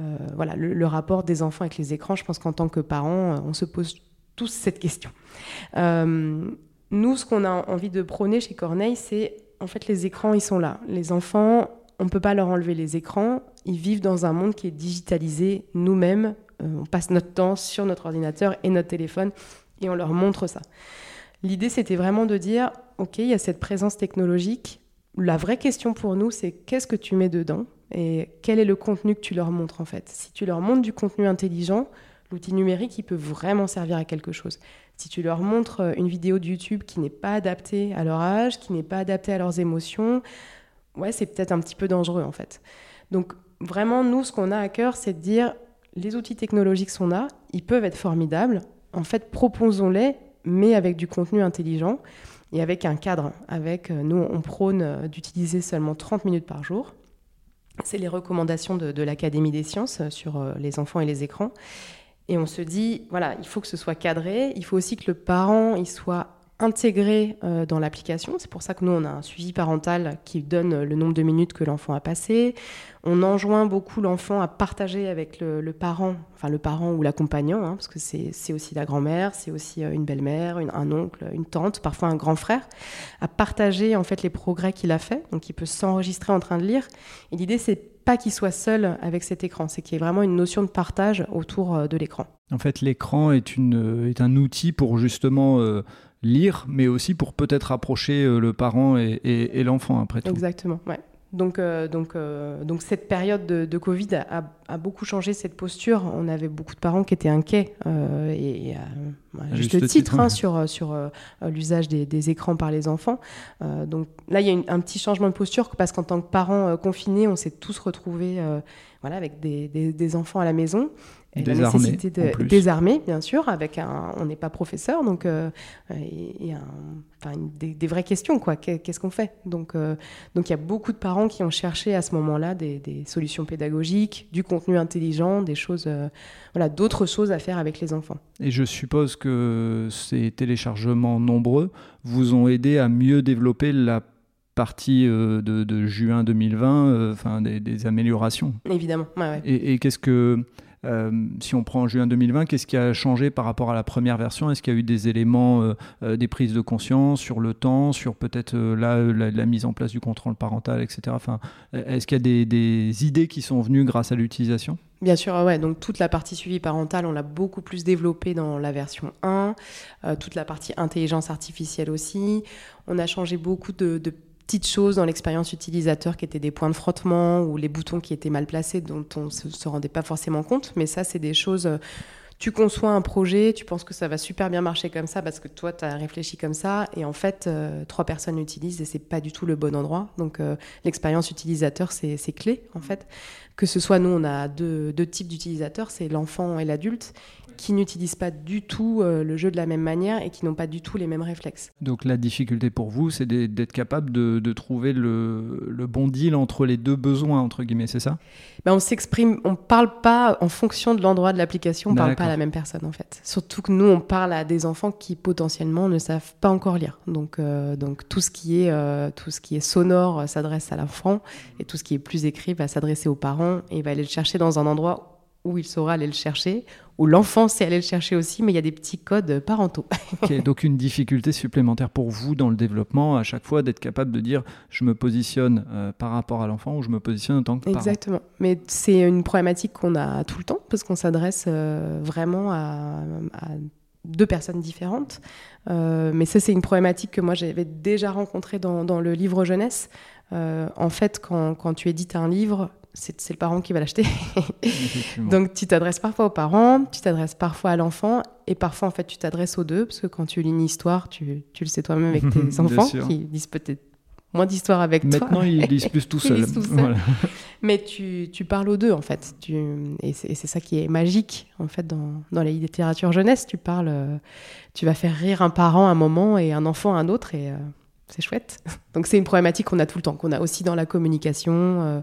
Euh, voilà, le, rapport des enfants avec les écrans, je pense qu'en tant que parents, euh, on se pose tous cette question. Euh, nous, ce qu'on a envie de prôner chez Corneille, c'est en fait les écrans, ils sont là. Les enfants, on ne peut pas leur enlever les écrans. Ils vivent dans un monde qui est digitalisé. Nous-mêmes, on passe notre temps sur notre ordinateur et notre téléphone et on leur montre ça. L'idée, c'était vraiment de dire, OK, il y a cette présence technologique, la vraie question pour nous, c'est qu'est-ce que tu mets dedans et quel est le contenu que tu leur montres en fait. Si tu leur montres du contenu intelligent, l'outil numérique, il peut vraiment servir à quelque chose. Si tu leur montres euh, une vidéo de YouTube qui n'est pas adaptée à leur âge, qui n'est pas adaptée à leurs émotions, ouais, c'est peut-être un petit peu dangereux en fait. Donc vraiment, nous, ce qu'on a à cœur, c'est de dire les outils technologiques sont là, ils peuvent être formidables. En fait, proposons-les, mais avec du contenu intelligent et avec un cadre. Avec, euh, nous, on prône euh, d'utiliser seulement 30 minutes par jour. C'est les recommandations de, l'Académie des sciences euh, sur les enfants et les écrans. Et on se dit, voilà, il faut que ce soit cadré. Il faut aussi que le parent il soit intégré euh, dans l'application. C'est pour ça que nous, on a un suivi parental qui donne le nombre de minutes que l'enfant a passé. On enjoint beaucoup l'enfant à partager avec le, parent, enfin le parent ou l'accompagnant, hein, parce que c'est aussi la grand-mère, c'est aussi euh, une belle-mère, un oncle, une tante, parfois un grand frère, à partager en fait les progrès qu'il a fait. Donc il peut s'enregistrer en train de lire. Et l'idée, c'est pas qu'il soit seul avec cet écran, c'est qu'il y ait vraiment une notion de partage autour euh, de l'écran. En fait, l'écran est un outil pour justement lire, mais aussi pour peut-être approcher euh, le parent et, l'enfant après tout. Exactement, ouais. Donc, euh, donc, euh, donc cette période de, Covid a, beaucoup changé cette posture. On avait beaucoup de parents qui étaient inquiets, et, à juste, titre, hein, sur, sur l'usage des, écrans par les enfants. donc là, il y a un petit changement de posture parce qu'en tant que parents confinés, on s'est tous retrouvés voilà, avec des, des, enfants à la maison des armées, de désarmer, bien sûr, avec un, on n'est pas professeur, donc euh, et, enfin, des, vraies questions, quoi. Qu'est-ce qu'on fait? Donc, euh, donc il y a beaucoup de parents qui ont cherché à ce moment-là des, solutions pédagogiques, du contenu intelligent, des choses, euh, voilà, d'autres choses à faire avec les enfants. Et je suppose que ces téléchargements nombreux vous ont aidé à mieux développer la partie de, juin 2020, enfin des, améliorations. Évidemment. Ouais, Et, et qu'est-ce que si on prend en juin 2020, qu'est-ce qui a changé par rapport à la première version? Est-ce qu'il y a eu des éléments, des prises de conscience sur le temps, sur peut-être la, mise en place du contrôle parental, etc. Est-ce qu'il y a des, idées qui sont venues grâce à l'utilisation? Bien sûr, ouais. Donc toute la partie suivi parental, on l'a beaucoup plus développée dans la version 1. Euh, toute la partie intelligence artificielle aussi. On a changé beaucoup de, petites choses dans l'expérience utilisateur qui étaient des points de frottement ou les boutons qui étaient mal placés dont on ne se, rendait pas forcément compte. Mais ça, c'est des choses. Euh, tu conçois un projet, tu penses que ça va super bien marcher comme ça parce que toi, tu as réfléchi comme ça, et en fait, euh, trois personnes l'utilisent et c'est pas du tout le bon endroit. Donc, l'expérience utilisateur, c'est clé, en fait que ce soit nous, on a deux, types d'utilisateurs, c'est l'enfant et l'adulte, qui n'utilisent pas du tout euh, le jeu de la même manière et qui n'ont pas du tout les mêmes réflexes. Donc la difficulté pour vous, c'est d'être capable de, trouver le, bon deal entre les deux besoins, entre guillemets, c'est ça? Ben On s'exprime, on ne parle pas en fonction de l'endroit de l'application, on ne parle pas à la même personne en fait. Surtout que nous, on parle à des enfants qui potentiellement ne savent pas encore lire. Donc, euh, donc tout, ce qui est, euh, tout ce qui est sonore s'adresse à l'enfant et tout ce qui est plus écrit va s'adresser aux parents et il va aller le chercher dans un endroit où il saura aller le chercher, où l'enfant sait aller le chercher aussi, mais il y a des petits codes parentaux. donc une difficulté supplémentaire pour vous dans le développement, à chaque fois d'être capable de dire je me positionne euh, par rapport à l'enfant ou je me positionne en tant que parent. Exactement. Mais c'est une problématique qu'on a tout le temps parce qu'on s'adresse euh, vraiment à, deux personnes différentes. Euh, mais ça, c'est une problématique que moi j'avais déjà rencontrée dans, dans, le livre jeunesse. en fait, quand, quand tu édites un livre, c'est le parent qui va l'acheter. Donc tu t'adresses parfois aux parents, tu t'adresses parfois à l'enfant, et parfois en fait tu t'adresses aux deux, parce que quand tu lis une histoire, tu, tu le sais toi-même avec tes enfants, qui lisent peut-être moins d'histoire avec toi. Maintenant ils lisent plus tout seuls. Mais tu, tu, parles aux deux en fait, tu, et c'est ça qui est magique en fait dans, dans la littérature jeunesse. Tu parles, euh, tu vas faire rire un parent à un moment et un enfant à un autre, et... Euh, c'est chouette. Donc c'est une problématique qu'on a tout le temps, qu'on a aussi dans la communication, euh,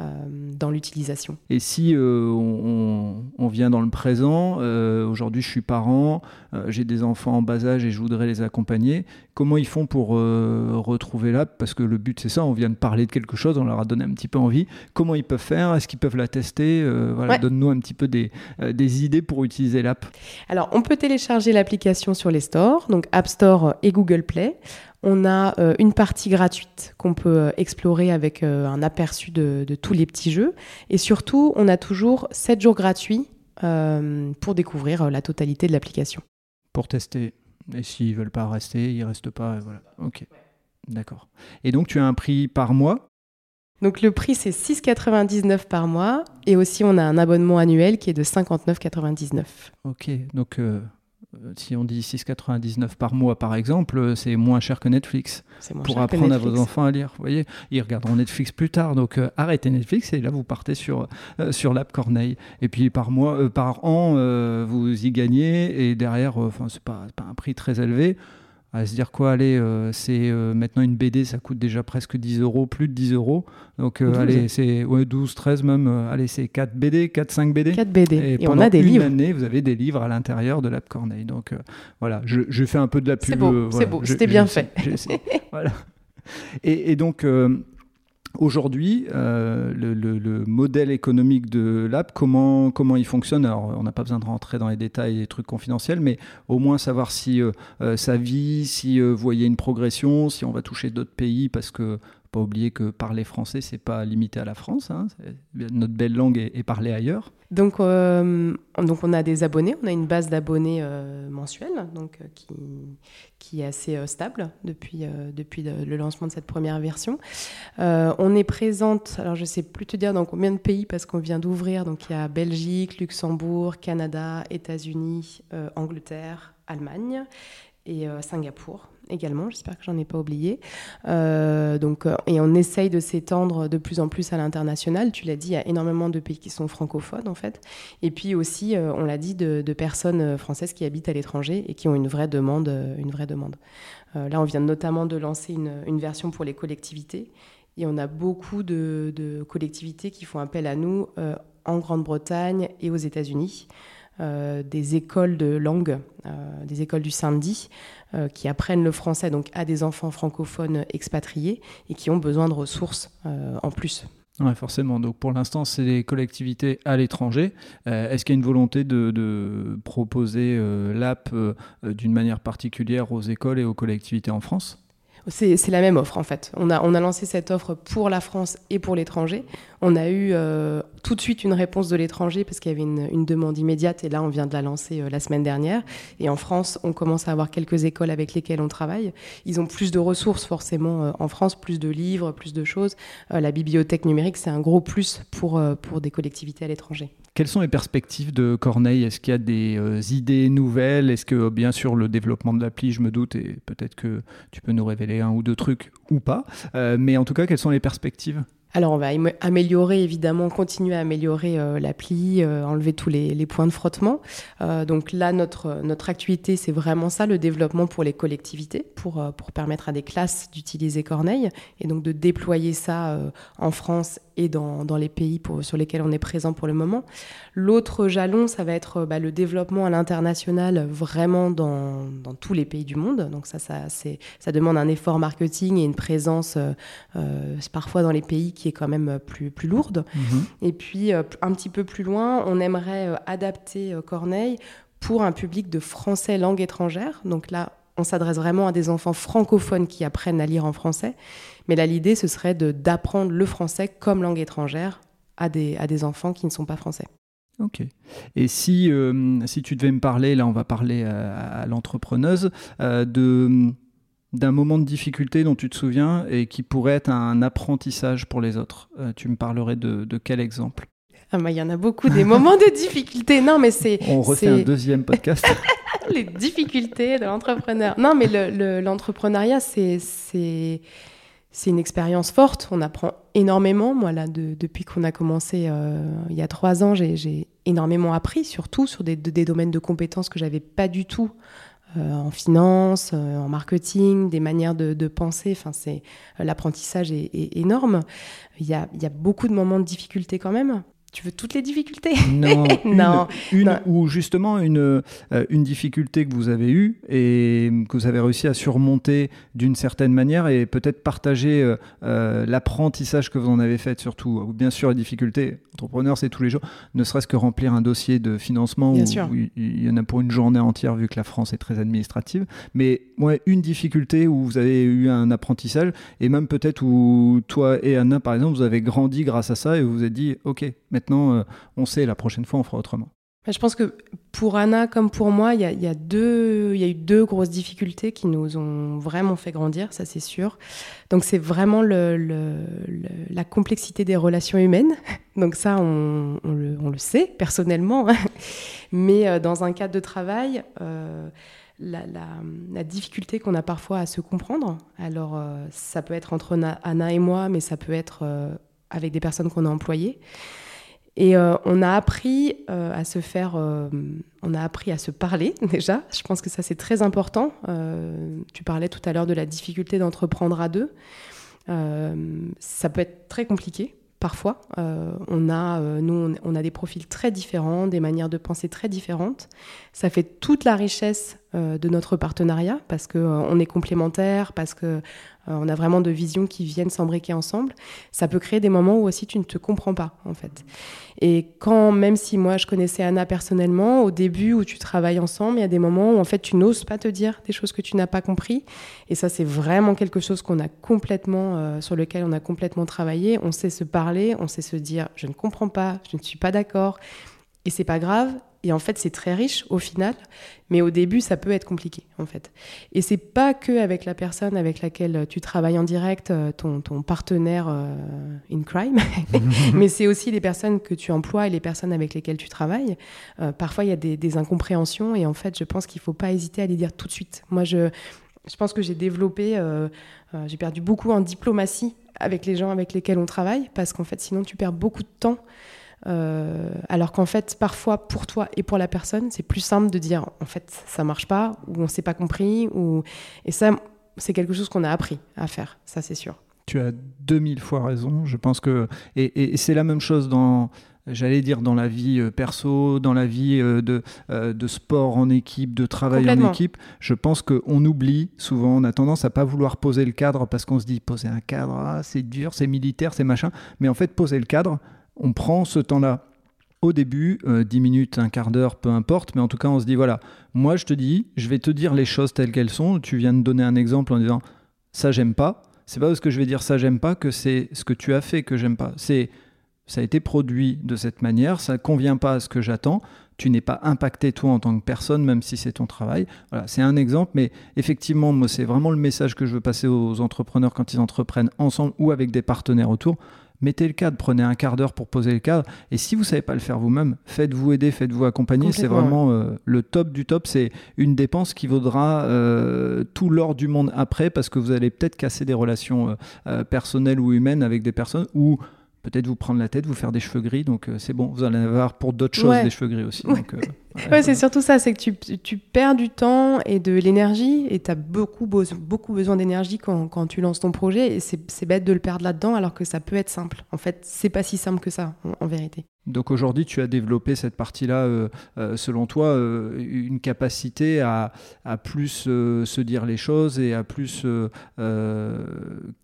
euh, dans l'utilisation. Et si euh, on, vient dans le présent, aujourd'hui je suis parent, j'ai des enfants en bas âge et je voudrais les accompagner, comment ils font pour retrouver l'app? Parce que le but c'est ça, on vient de parler de quelque chose, on leur a donné un petit peu envie. Comment ils peuvent faire? Est-ce qu'ils peuvent la tester? Voilà, Donne-nous un petit peu des, des idées pour utiliser l'app. Alors on peut télécharger l'application sur les stores, donc App Store et Google Play. On a euh, une partie gratuite qu'on peut euh, explorer avec euh, un aperçu de, tous les petits jeux. Et surtout, on a toujours 7 jours gratuits pour découvrir la totalité de l'application. Pour tester. Et s'ils veulent pas rester, ils restent pas. Voilà. Ok. D'accord. Et donc, tu as un prix par mois? Donc le prix c'est 6,99 par mois et aussi on a un abonnement annuel qui est de 59,99. Ok, donc euh, si on dit 6,99 par mois par exemple, euh, c'est moins cher que Netflix pour apprendre à vos enfants à lire. Vous voyez, ils regarderont Netflix plus tard, donc euh, arrêtez Netflix et là vous partez sur, sur l'app Corneille. Et puis par mois, par an, vous y gagnez et derrière, enfin c'est pas, pas un prix très élevé à se dire quoi, allez, euh, c'est euh, maintenant une BD, ça coûte déjà presque 10 euros, plus de 10 euros. Donc, euh, allez, c'est ouais, 12, 13 même, allez, c'est 4 BD, 4, 5 BD. 4 BD. Et, on a des une livres. année, vous avez des livres à l'intérieur de l'App Corneille. Donc, voilà, je, je, fais un peu de la pub. C'est beau, c'est beau, c'était bien fait. voilà. Et, et donc, Aujourd'hui, euh, le, modèle économique de l'app, comment, comment il fonctionne Alors, on n'a pas besoin de rentrer dans les détails des trucs confidentiels, mais au moins savoir si euh, euh, ça vit, si vous voyez une progression, si on va toucher d'autres pays, parce que pas oublier que parler français, c'est pas limité à la France. Hein, notre belle langue est, parlée ailleurs. Donc, euh, donc, on a des abonnés, on a une base d'abonnés euh, mensuelle donc, euh, qui, qui est assez stable depuis, depuis le lancement de cette première version. on est présente, alors je sais plus te dire dans combien de pays parce qu'on vient d'ouvrir. Donc, il y a Belgique, Luxembourg, Canada, États-Unis, Angleterre, Allemagne et Singapour également, j'espère que j'en ai pas oublié. Euh, donc, euh, et on essaye de s'étendre de plus en plus à l'international. Tu l'as dit, il y a énormément de pays qui sont francophones en fait. Et puis aussi, euh, on l'a dit, de, personnes françaises qui habitent à l'étranger et qui ont une vraie demande. Une vraie demande. là, on vient notamment de lancer une, version pour les collectivités. Et on a beaucoup de collectivités qui font appel à nous en Grande-Bretagne et aux États-Unis. Euh, des écoles de langue, euh, des écoles du samedi, euh, qui apprennent le français donc à des enfants francophones expatriés et qui ont besoin de ressources en plus. Oui, forcément. Donc pour l'instant, c'est des collectivités à l'étranger. Est-ce qu'il y a une volonté de, proposer l'app d'une manière particulière aux écoles et aux collectivités en France? C'est la même offre en fait. On a, on a lancé cette offre pour la France et pour l'étranger. On a eu euh, tout de suite une réponse de l'étranger parce qu'il y avait une, demande immédiate et là on vient de la lancer euh, la semaine dernière. Et en France, on commence à avoir quelques écoles avec lesquelles on travaille. Ils ont plus de ressources forcément euh, en France, plus de livres, plus de choses. la bibliothèque numérique, c'est un gros plus pour, pour des collectivités à l'étranger. Quelles sont les perspectives de Corneille? Est-ce qu'il y a des idées nouvelles? Est-ce que, bien sûr, le développement de l'appli, je me doute, et peut-être que tu peux nous révéler un ou deux trucs ou pas, mais en tout cas, quelles sont les perspectives? Alors on va améliorer évidemment, continuer à améliorer euh, l'appli, euh, enlever tous les, points de frottement. Euh, donc là, notre, notre activité, c'est vraiment ça, le développement pour les collectivités, pour, pour permettre à des classes d'utiliser Corneille et donc de déployer ça en France et dans, dans les pays pour, sur lesquels on est présent pour le moment. L'autre jalon, ça va être bah, le développement à l'international vraiment dans, dans, tous les pays du monde. Donc ça, ça, ça demande un effort marketing et une présence parfois dans les pays qui est quand même euh, plus, plus lourde. Mhm. Et puis, euh, un petit peu plus loin, on aimerait euh, adapter Corneille pour un public de français langue étrangère. Donc là, on s'adresse vraiment à des enfants francophones qui apprennent à lire en français. Mais là, l'idée, ce serait d'apprendre le français comme langue étrangère à des, à des enfants qui ne sont pas français. Ok. Et si, si tu devais me parler, là on va parler à, l'entrepreneuse, de d'un moment de difficulté dont tu te souviens et qui pourrait être un apprentissage pour les autres. Euh, tu me parlerais de, quel exemple? Ah bah, Il y en a beaucoup des moments de difficulté. Non, mais c'est. On refait un deuxième podcast. les difficultés de l'entrepreneur. Non, mais l'entrepreneuriat, c'est c'est une expérience forte. On apprend énormément. Moi, là, depuis qu'on a commencé euh, il y a trois ans, j'ai énormément appris, surtout sur des, domaines de compétences que j'avais pas du tout euh, en finance, euh, en marketing, des manières de, penser. Enfin, c'est l'apprentissage est, énorme. Il y a beaucoup de moments de difficulté quand même. Tu veux toutes les difficultés? Non, non, une, ou justement une, euh, une difficulté que vous avez eue et que vous avez réussi à surmonter d'une certaine manière et peut-être partager euh, euh, l'apprentissage que vous en avez fait surtout. Bien sûr, la difficulté, entrepreneur, c'est tous les jours, ne serait-ce que remplir un dossier de financement où, il y en a pour une journée entière vu que la France est très administrative. Mais ouais, une difficulté où vous avez eu un apprentissage et même peut-être où toi et Anna, par exemple, vous avez grandi grâce à ça et vous vous êtes dit, ok, Maintenant, euh, on sait, la prochaine fois, on fera autrement. Bah, je pense que pour Anna comme pour moi, il y, a, deux, il y a eu deux grosses difficultés qui nous ont vraiment fait grandir, ça c'est sûr. Donc c'est vraiment la complexité des relations humaines. Donc ça, on, le, sait personnellement. Mais euh, dans un cadre de travail, euh, la, difficulté qu'on a parfois à se comprendre, alors ça peut être entre Anna et moi, mais ça peut être avec des personnes qu'on a employées. Et euh, on a appris euh, à se faire, euh, on a appris à se parler déjà. Je pense que ça c'est très important. tu parlais tout à l'heure de la difficulté d'entreprendre à deux. ça peut être très compliqué parfois. on a, nous, on a des profils très différents, des manières de penser très différentes. Ça fait toute la richesse de notre partenariat parce qu'on est complémentaires, parce que on a vraiment de visions qui viennent s'embriquer ensemble. Ça peut créer des moments où aussi tu ne te comprends pas, en fait. Et quand, même si moi je connaissais Anna personnellement, au début où tu travailles ensemble, il y a des moments où en fait tu n'oses pas te dire des choses que tu n'as pas compris. Et ça, c'est vraiment quelque chose qu'on a complètement, euh, sur lequel on a complètement travaillé. On sait se parler, on sait se dire je ne comprends pas, je ne suis pas d'accord. Et c'est pas grave. Et en fait, c'est très riche au final, mais au début, ça peut être compliqué en fait. Et c'est pas que avec la personne avec laquelle tu travailles en direct, euh, ton, ton partenaire euh, in crime, mais c'est aussi les personnes que tu emploies et les personnes avec lesquelles tu travailles. Euh, parfois, il y a des, des, incompréhensions et en fait, je pense qu'il faut pas hésiter à les dire tout de suite. Moi, je, je pense que j'ai développé, j'ai perdu beaucoup en diplomatie avec les gens avec lesquels on travaille parce qu'en fait, sinon, tu perds beaucoup de temps. Euh, alors qu'en fait, parfois, pour toi et pour la personne, c'est plus simple de dire en fait, ça marche pas, ou on s'est pas compris, ou... et ça, c'est quelque chose qu'on a appris à faire, ça c'est sûr. Tu as 2000 fois raison, je pense que. Et, et c'est la même chose dans j'allais dire dans la vie euh, perso, dans la vie euh, de, de sport en équipe, de travail en équipe. Je pense qu'on oublie souvent, on a tendance à pas vouloir poser le cadre parce qu'on se dit poser un cadre, ah, c'est dur, c'est militaire, c'est machin. Mais en fait, poser le cadre, on prend ce temps-là au début, 10 minutes, un quart d'heure, peu importe, mais en tout cas, on se dit voilà, moi je te dis, je vais te dire les choses telles qu'elles sont. Tu viens de donner un exemple en disant ça, j'aime pas c'est pas parce que je vais dire ça j'aime pas que c'est ce que tu as fait que j'aime pas. C'est ça a été produit de cette manière, ça convient pas à ce que j'attends. Tu n'es pas impacté toi en tant que personne, même si c'est ton travail. Voilà, c'est un exemple, mais effectivement, moi, c'est vraiment le message que je veux passer aux entrepreneurs quand ils entreprennent ensemble ou avec des partenaires autour mettez le cadre, prenez un quart d'heure pour poser le cadre. Et si vous ne savez pas le faire vous-même, faites-vous aider, faites-vous accompagner. C'est vraiment euh, le top du top. C'est une dépense qui vaudra euh, tout l'or du monde après parce que vous allez peut-être casser des relations euh, personnelles ou humaines avec des personnes ou peut-être vous prendre la tête, vous faire des cheveux gris. Donc c'est bon, vous allez avoir pour d'autres choses des cheveux gris aussi. Donc, ouais, c'est surtout ça, c'est que tu, tu, perds du temps et de l'énergie et tu as beaucoup, beaucoup besoin d'énergie quand, quand, tu lances ton projet et c'est bête de le perdre là-dedans alors que ça peut être simple. En fait, c'est pas si simple que ça en vérité. Donc aujourd'hui, tu as développé cette partie-là, euh, euh, selon toi, euh, une capacité à, plus se dire les choses et à plus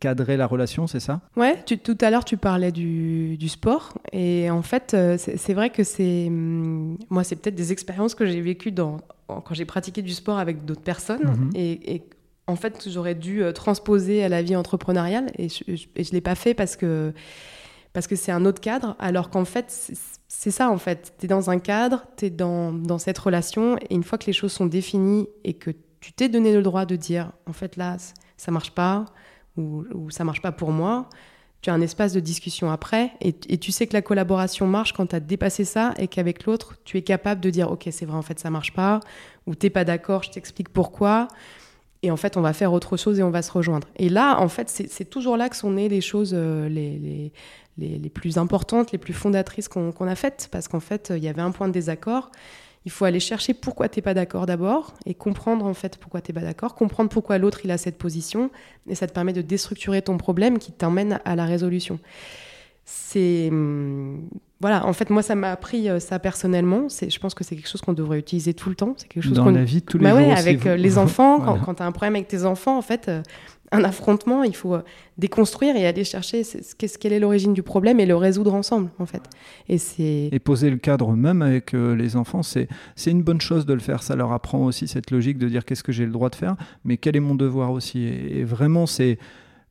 cadrer la relation, c'est ça? Ouais, tout à l'heure, tu parlais du, sport. Et en fait, c'est vrai que c'est. Hum, moi, c'est peut-être des expériences que j'ai vécues dans, quand j'ai pratiqué du sport avec d'autres personnes. Mhm. et, en fait, j'aurais dû transposer à la vie entrepreneuriale et je ne l'ai pas fait parce que parce que c'est un autre cadre, alors qu'en fait, c'est ça, en fait. Tu es dans un cadre, tu es dans, dans, cette relation, et une fois que les choses sont définies et que tu t'es donné le droit de dire, en fait, là, ça marche pas, ou, ou ça marche pas pour moi, tu as un espace de discussion après, et, tu sais que la collaboration marche quand tu as dépassé ça, et qu'avec l'autre, tu es capable de dire, ok, c'est vrai, en fait, ça marche pas, ou t'es pas d'accord, je t'explique pourquoi et en fait, on va faire autre chose et on va se rejoindre. Et là, en fait, c'est toujours là que sont nées les choses euh, les, les, les, plus importantes, les plus fondatrices qu'on a faites, parce qu'en fait, il y avait un point de désaccord. Il faut aller chercher pourquoi tu n'es pas d'accord d'abord et comprendre en fait pourquoi tu n'es pas d'accord, comprendre pourquoi l'autre il a cette position et ça te permet de déstructurer ton problème qui t'emmène à la résolution. C'est hum, voilà, en fait, moi, ça m'a appris euh, ça personnellement. Je pense que c'est quelque chose qu'on devrait utiliser tout le temps. C'est quelque chose dans la vie de tous les bah jours. avec euh, les enfants, quand, tu as un problème avec tes enfants, en fait, euh, un affrontement, il faut déconstruire et aller chercher ce quelle est l'origine du problème et le résoudre ensemble, en fait. Et, et poser le cadre même avec les enfants, c'est une bonne chose de le faire. Ça leur apprend aussi cette logique de dire qu'est-ce que j'ai le droit de faire, mais quel est mon devoir aussi? et vraiment, c'est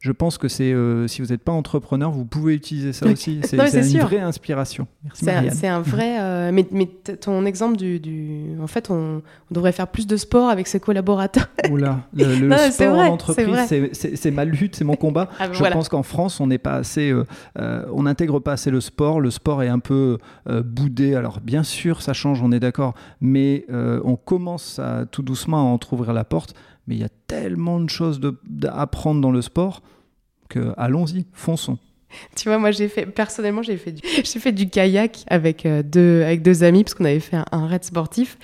je pense que c'est euh, si vous n'êtes pas entrepreneur, vous pouvez utiliser ça aussi. C'est une vraie inspiration. C'est un, vrai. Euh, mais, mais ton exemple du, du, en fait, on, devrait faire plus de sport avec ses collaborateurs. Oula, le, le sport en entreprise, c'est ma lutte, c'est mon combat. Ah, je pense qu'en France, on n'est pas assez, euh, on n'intègre pas assez le sport. Le sport est un peu boudé. Alors bien sûr, ça change, on est d'accord, mais on commence à, tout doucement à entrouvrir la porte mais il y a tellement de choses à apprendre dans le sport que allons-y, fonçons. Tu vois, moi j'ai fait personnellement j'ai fait du, j'ai fait du kayak avec euh, deux avec deux amis parce qu'on avait fait un, raid sportif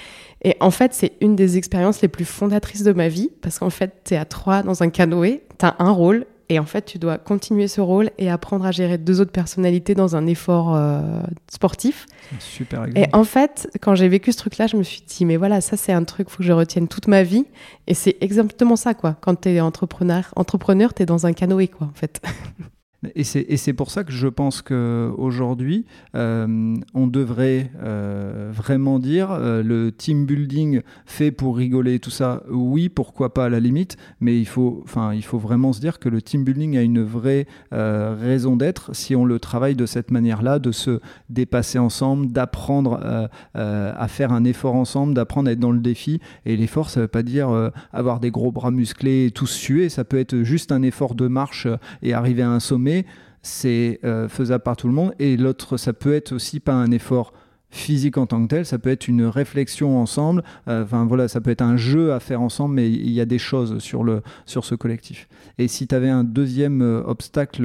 et en fait c'est une des expériences les plus fondatrices de ma vie parce qu'en fait tu es à trois dans un canoë, tu as un rôle et en fait, tu dois continuer ce rôle et apprendre à gérer deux autres personnalités dans un effort euh, sportif. Super exemple. Et en fait, quand j'ai vécu ce truc-là, je me suis dit, mais voilà, ça c'est un truc, faut que je retienne toute ma vie. Et c'est exactement ça, quoi. Quand tu es entrepreneur, entrepreneur tu es dans un canoë, quoi, en fait. Et c'est pour ça que je pense qu'aujourd'hui, euh, on devrait euh, vraiment dire euh, le team building fait pour rigoler, tout ça, oui, pourquoi pas à la limite, mais il faut, il faut vraiment se dire que le team building a une vraie raison d'être si on le travaille de cette manière-là, de se dépasser ensemble, d'apprendre à faire un effort ensemble, d'apprendre à être dans le défi. Et l'effort, ça ne veut pas dire avoir des gros bras musclés et tous suer, ça peut être juste un effort de marche et arriver à un sommet c'est euh, faisable par tout le monde. Et l'autre, ça peut être aussi pas un effort physique en tant que tel, ça peut être une réflexion ensemble, euh, enfin voilà, ça peut être un jeu à faire ensemble, mais il y a des choses sur, le, sur ce collectif. Et si tu avais un deuxième euh, obstacle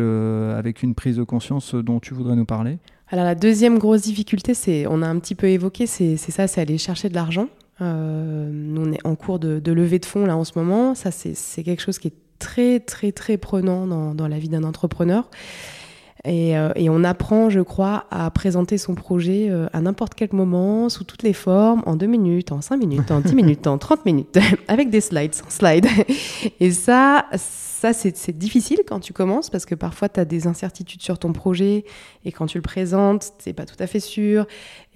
avec une prise de conscience dont tu voudrais nous parler? Alors la deuxième grosse difficulté, c'est, on a un petit peu évoqué, c'est, ça, c'est aller chercher de l'argent. on est en cours de, de levée de fonds là en ce moment, ça c'est quelque chose qui est très, très, très prenant dans, dans la vie d'un entrepreneur. Et, on apprend, je crois, à présenter son projet à n'importe quel moment, sous toutes les formes, en deux minutes, en cinq minutes, en dix minutes, en trente minutes, avec des slides, sans slides. Et ça, ça, c'est difficile quand tu commences parce que parfois tu as des incertitudes sur ton projet et quand tu le présentes, tu n'es pas tout à fait sûr.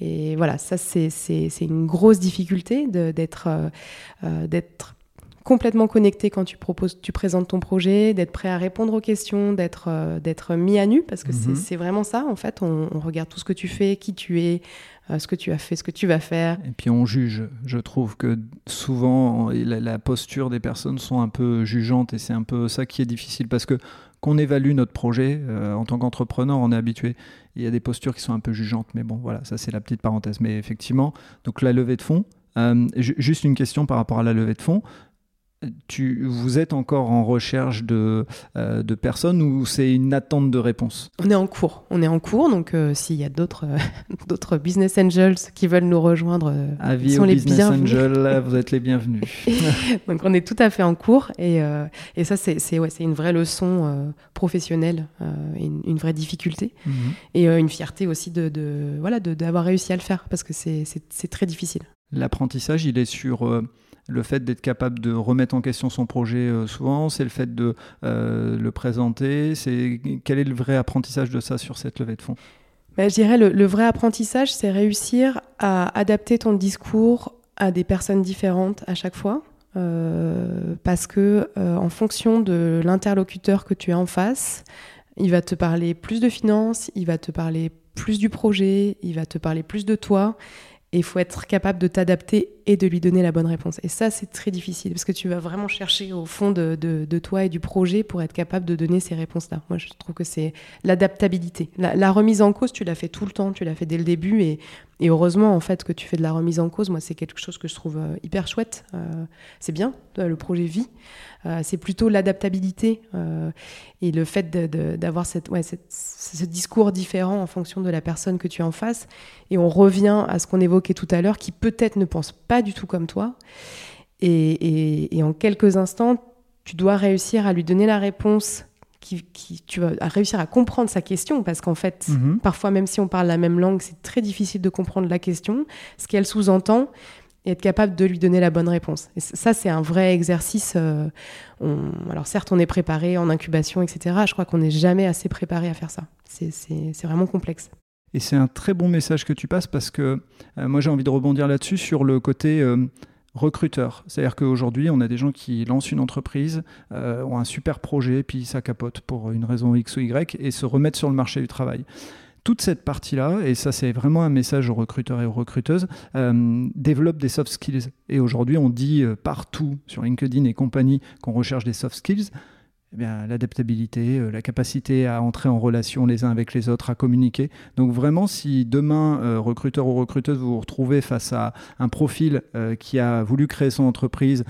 Et voilà, ça, c'est une grosse difficulté d'être euh, euh, complètement connecté quand tu proposes, tu présentes ton projet, d'être prêt à répondre aux questions, d'être euh, d'être mis à nu parce que c'est mhm. vraiment ça en fait. On, on, regarde tout ce que tu fais, qui tu es, ce que tu as fait, ce que tu vas faire. Et puis on juge. Je trouve que souvent la, posture des personnes sont un peu jugeantes et c'est un peu ça qui est difficile parce que qu'on évalue notre projet euh, en tant qu'entrepreneur, on est habitué. Il y a des postures qui sont un peu jugeantes, mais bon, voilà, ça c'est la petite parenthèse. Mais effectivement, donc la levée de fonds. Euh, juste une question par rapport à la levée de fonds tu, vous êtes encore en recherche de, euh, de personnes ou c'est une attente de réponse? On est en cours. On est en cours, donc euh, s'il y a d'autres euh, d'autres business angels qui veulent nous rejoindre, ils sont les business angels, vous êtes les bienvenus. donc on est tout à fait en cours et, et ça c'est ouais, une vraie leçon professionnelle, une, une, vraie difficulté mhm. et une fierté aussi de, de voilà d'avoir réussi à le faire parce que c'est très difficile. L'apprentissage, il est sur le fait d'être capable de remettre en question son projet euh, souvent, c'est le fait de euh, le présenter. C'est quel est le vrai apprentissage de ça sur cette levée de fonds? Bah, Je dirais le, le vrai apprentissage, c'est réussir à adapter ton discours à des personnes différentes à chaque fois. Euh, parce que en fonction de l'interlocuteur que tu as en face, il va te parler plus de finances, il va te parler plus du projet, il va te parler plus de toi. Et il faut être capable de t'adapter et de lui donner la bonne réponse. Et ça, c'est très difficile parce que tu vas vraiment chercher au fond de, de, toi et du projet pour être capable de donner ces réponses-là. Moi, je trouve que c'est l'adaptabilité. La, remise en cause, tu l'as fait tout le temps, tu l'as fait dès le début. Et, et, heureusement, en fait, que tu fais de la remise en cause, moi, c'est quelque chose que je trouve euh, hyper chouette. Euh, c'est bien, le projet vit. Euh, c'est plutôt l'adaptabilité et le fait d'avoir cette, ouais, ce discours différent en fonction de la personne que tu as en face. Et on revient à ce qu'on évoquait tout à l'heure, qui peut-être ne pense pas du tout comme toi. Et, en quelques instants, tu dois réussir à lui donner la réponse qui, tu vas réussir à comprendre sa question parce qu'en fait, mhm. parfois même si on parle la même langue, c'est très difficile de comprendre la question, ce qu'elle sous-entend et être capable de lui donner la bonne réponse. Et ça, c'est un vrai exercice. Euh, alors certes, on est préparé en incubation, etc. Je crois qu'on n'est jamais assez préparé à faire ça. C'est vraiment complexe. Et c'est un très bon message que tu passes parce que euh, moi j'ai envie de rebondir là-dessus sur le côté euh, recruteur. C'est-à-dire qu'aujourd'hui on a des gens qui lancent une entreprise, ont un super projet, puis ça capote pour une raison X ou Y et se remettent sur le marché du travail. Toute cette partie-là, et ça c'est vraiment un message aux recruteurs et aux recruteuses, développe des soft skills. Et aujourd'hui on dit partout sur LinkedIn et compagnie qu'on recherche des soft skills. Eh l'adaptabilité, euh, la capacité à entrer en relation les uns avec les autres, à communiquer. Donc vraiment, si demain, euh, recruteur ou recruteuse, vous vous retrouvez face à un profil euh, qui a voulu créer son entreprise,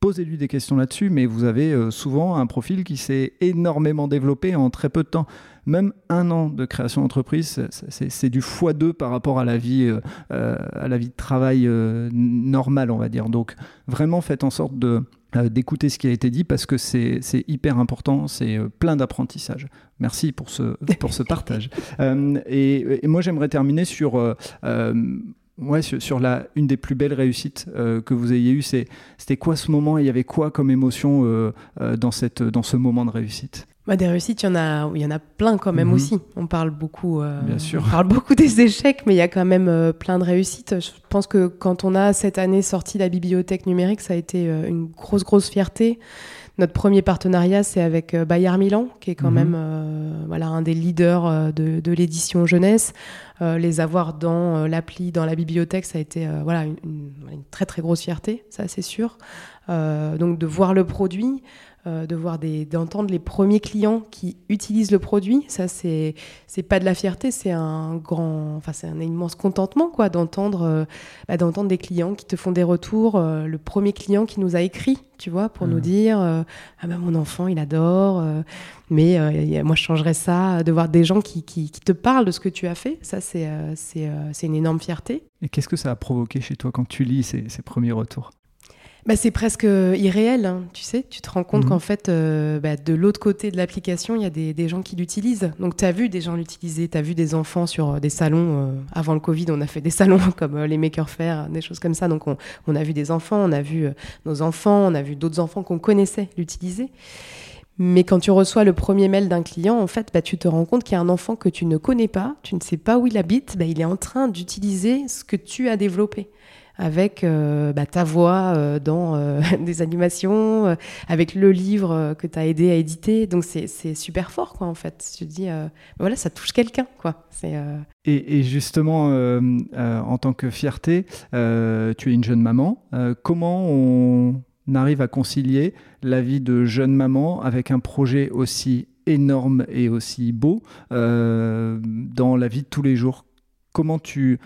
posez-lui des questions là-dessus, mais vous avez souvent un profil qui s'est énormément développé en très peu de temps même un an de création d'entreprise, c'est du x2 par rapport à la vie, à la vie de travail normale, on va dire. Donc vraiment, faites en sorte de euh, d'écouter ce qui a été dit parce que c'est hyper important, c'est euh, plein d'apprentissage. Merci pour ce, pour ce partage. Euh, et, moi, j'aimerais terminer sur, ouais, sur, la, une des plus belles réussites que vous ayez eues. C'était quoi ce moment Il y avait quoi comme émotion dans, cette, dans ce moment de réussite? Bah, des réussites, il y en a, il y en a plein quand même mhm. aussi. On parle beaucoup, euh, Bien sûr. on parle beaucoup des échecs, mais il y a quand même euh, plein de réussites. Je pense que quand on a cette année sorti la bibliothèque numérique, ça a été euh, une grosse, grosse fierté. Notre premier partenariat, c'est avec Bayard Milan, qui est quand mhm. même voilà, un des leaders de, de l'édition jeunesse. les avoir dans l'appli, dans la bibliothèque, ça a été voilà, une, une, très, très grosse fierté, ça c'est sûr. donc de voir le produit, de voir des, d'entendre les premiers clients qui utilisent le produit. Ça, c'est, c'est pas de la fierté, c'est un grand, enfin, c'est un immense contentement, quoi, d'entendre, euh, bah, d'entendre des clients qui te font des retours. Euh, le premier client qui nous a écrit, tu vois, pour nous mmh. dire, ah ben mon enfant, il adore, mais moi je changerais ça. De voir des gens qui, qui, te parlent de ce que tu as fait, ça, c'est, c'est, c'est une énorme fierté. Et qu'est-ce que ça a provoqué chez toi quand tu lis ces, ces premiers retours? Bah, c'est presque irréel, hein, tu sais. Tu te rends compte Mhm. qu'en fait, euh, bah, de l'autre côté de l'application, il y a des, des gens qui l'utilisent. Donc, tu as vu des gens l'utiliser, tu as vu des enfants sur euh, des salons. euh, avant le Covid, on a fait des salons comme euh, les Maker Faire, des choses comme ça. Donc, on, on a vu des enfants, on a vu euh, nos enfants, on a vu d'autres enfants qu'on connaissait l'utiliser. Mais quand tu reçois le premier mail d'un client, en fait, bah, tu te rends compte qu'il y a un enfant que tu ne connais pas, tu ne sais pas où il habite, bah, il est en train d'utiliser ce que tu as développé avec euh, bah, ta voix euh, dans euh, des animations, avec le livre que tu as aidé à éditer. Donc c'est super fort, quoi, en fait. Tu te dis, euh, voilà, ça touche quelqu'un, quoi. Et, justement, en tant que fierté, tu es une jeune maman. Comment on arrive à concilier la vie de jeune maman avec un projet aussi énorme et aussi beau dans la vie de tous les jours? Comment tu,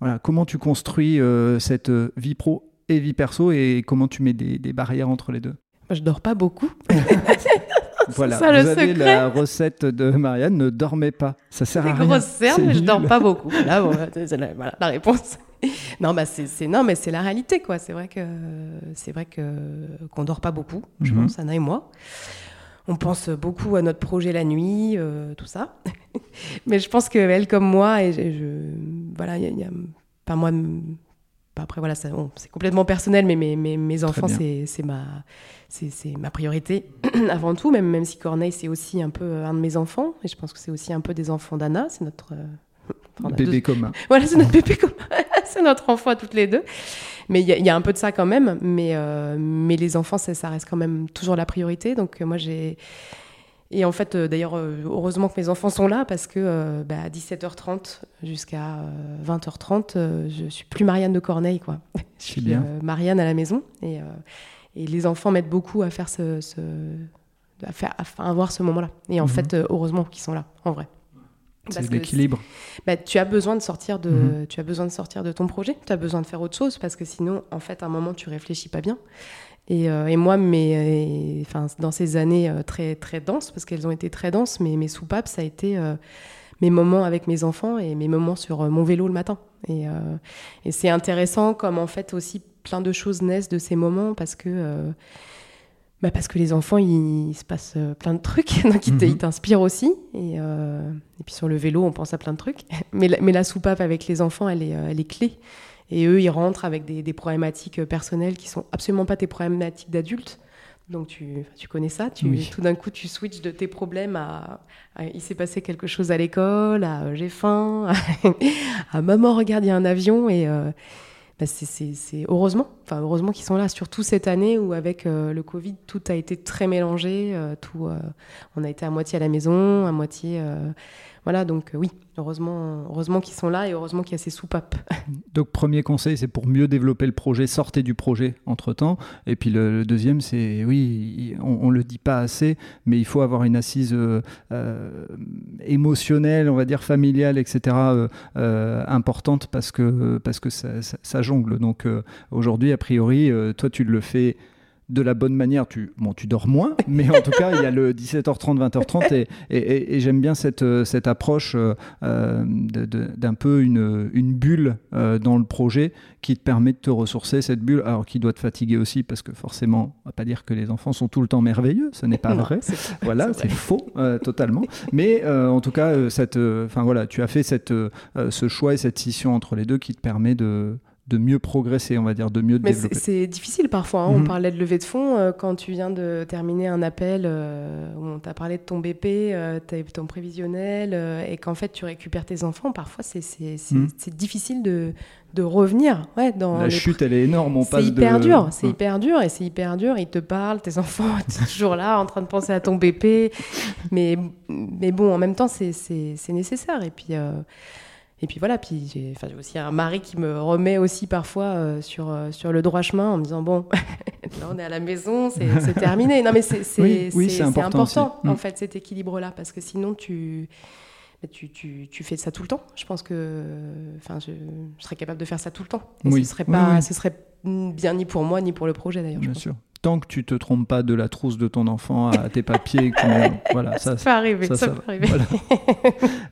voilà, comment tu construis euh, cette vie pro et vie perso et comment tu mets des, des barrières entre les deux? Moi, je dors pas beaucoup. Voilà, ça, le vous avez secret. la recette de Marianne, ne dormez pas. Ça sert à rien. grosses cernes, mais je dors pas beaucoup. Là, bon, c'est la, voilà, la réponse. Non, bah c'est c'est- non, mais c'est la réalité, quoi. C'est vrai que c'est vrai que qu'on dort pas beaucoup. Je Mhm. pense, Anna et moi. On pense beaucoup à notre projet la nuit, euh, tout ça. mais je pense qu'elle, comme moi, et je, je- voilà, il y a, il y a- pas moi. pas Après, voilà, ça- bon, c'est complètement personnel, mais mes, mes, mes enfants, c'est c'est ma, c'est c'est ma priorité avant tout, même, même si Corneille, c'est aussi un peu un de mes enfants, et je pense que c'est aussi un peu des enfants d'Anna, c'est notre... euh, enfin, Bébé deux- commun. Voilà, c'est notre bébé commun. c'est notre enfant à toutes les deux. Mais il y, a- il y a un peu de ça quand même, mais, euh, mais les enfants, ça, ça reste quand même toujours la priorité, donc euh, moi j'ai... Et en fait, euh, d'ailleurs, heureusement que mes enfants sont là parce que euh, bah, à 17h30 jusqu'à euh, 20h30, euh, je suis plus Marianne de Corneille, quoi. Je suis bien. Marianne à la maison et, et les enfants m'aident beaucoup à faire ce, ce- à faire, à, avoir ce moment-là. Et en Mhm. fait, heureusement qu'ils sont là, en vrai. C'est l'équilibre. bah, tu as besoin de sortir de, Mhm. tu as besoin de sortir de ton projet. Tu as besoin de faire autre chose parce que sinon, en fait, à un moment, tu réfléchis pas bien. Et, euh, et moi, mes, euh, enfin, dans ces années euh, très très denses, parce qu'elles ont été très denses, mais mes soupapes, ça a été euh, mes moments avec mes enfants et mes moments sur mon vélo le matin. Et, et c'est intéressant comme en fait aussi plein de choses naissent de ces moments parce que bah parce que les enfants, il, il se passe euh, plein de trucs, donc ils Mhm. t'inspirent aussi. Et, euh, et puis sur le vélo, on pense à plein de trucs. Mais la, mais la soupape avec les enfants, elle est, euh, elle est clé. Et eux, ils rentrent avec des, des problématiques personnelles qui sont absolument pas tes problématiques d'adultes. Donc tu, tu connais ça, tu, Oui. tout d'un coup tu switches de tes problèmes à, à il s'est passé quelque chose à l'école, à euh, j'ai faim, à, maman regarde il y a un avion et euh, bah, c'est- heureusement, enfin heureusement qu'ils sont là, surtout cette année où avec euh, le Covid tout a été très mélangé, euh, tout, euh, on a été à moitié à la maison, à moitié, voilà donc euh, oui, heureusement, heureusement qu'ils sont là et heureusement qu'il y a ces soupapes. Donc, premier conseil, c'est pour mieux développer le projet, sortez du projet entre-temps. Et puis le, deuxième, c'est, oui, on ne le dit pas assez, mais il faut avoir une assise euh, euh, émotionnelle, on va dire familiale, etc., importante parce que, parce que ça, jongle. Donc aujourd'hui, a priori, toi, tu le fais de la bonne manière, tu, bon, tu dors moins, mais en tout cas, il y a le 17h30, 20h30, et, et- et- et j'aime bien cette, euh, cette approche euh, euh, d'un peu une, une bulle euh, dans le projet qui te permet de te ressourcer, cette bulle, alors qui doit te fatiguer aussi, parce que forcément, on va pas dire que les enfants sont tout le temps merveilleux, ce n'est pas Non, vrai. c'est- Voilà, c'est faux euh, totalement. Mais en tout cas, cette, enfin voilà, tu as fait cette, ce choix et cette scission entre les deux qui te permet de, de mieux progresser, on va dire, de mieux Mais c'est développer. c'est difficile parfois. hein. Mhm. On parlait de levée de fonds. euh, quand tu viens de terminer un appel euh, où on t'a parlé de ton BP, euh, ton prévisionnel, euh, et qu'en fait tu récupères tes enfants, parfois c'est c'est- c'est- Mhm. difficile de, de revenir ouais, dans La chute, elle est énorme. On c'est passe hyper de... dur, c'est hyper dur et c'est hyper dur. Ils te parlent, tes enfants, tu es toujours là en train de penser à ton BP. Mais, mais bon, en même temps, c'est- c'est c'est nécessaire. Et puis, euh, et puis voilà, puis j'ai enfin, j'ai aussi un mari qui me remet aussi parfois euh, sur, euh, sur le droit chemin en me disant Bon, là on est à la maison, c'est terminé. Non, mais c'est c'est- Oui, oui, important aussi. en fait cet équilibre-là parce que sinon tu. Tu, tu, tu fais ça tout le temps. Je pense que enfin, je, je serais capable de faire ça tout le temps. Et Oui. ce serait pas, ce serait bien ni pour moi ni pour le projet d'ailleurs. Bien sûr. Tant que tu te trompes pas de la trousse de ton enfant à tes papiers, que voilà, ça, Ça peut arriver, ça, ça, ça peut arriver. Voilà.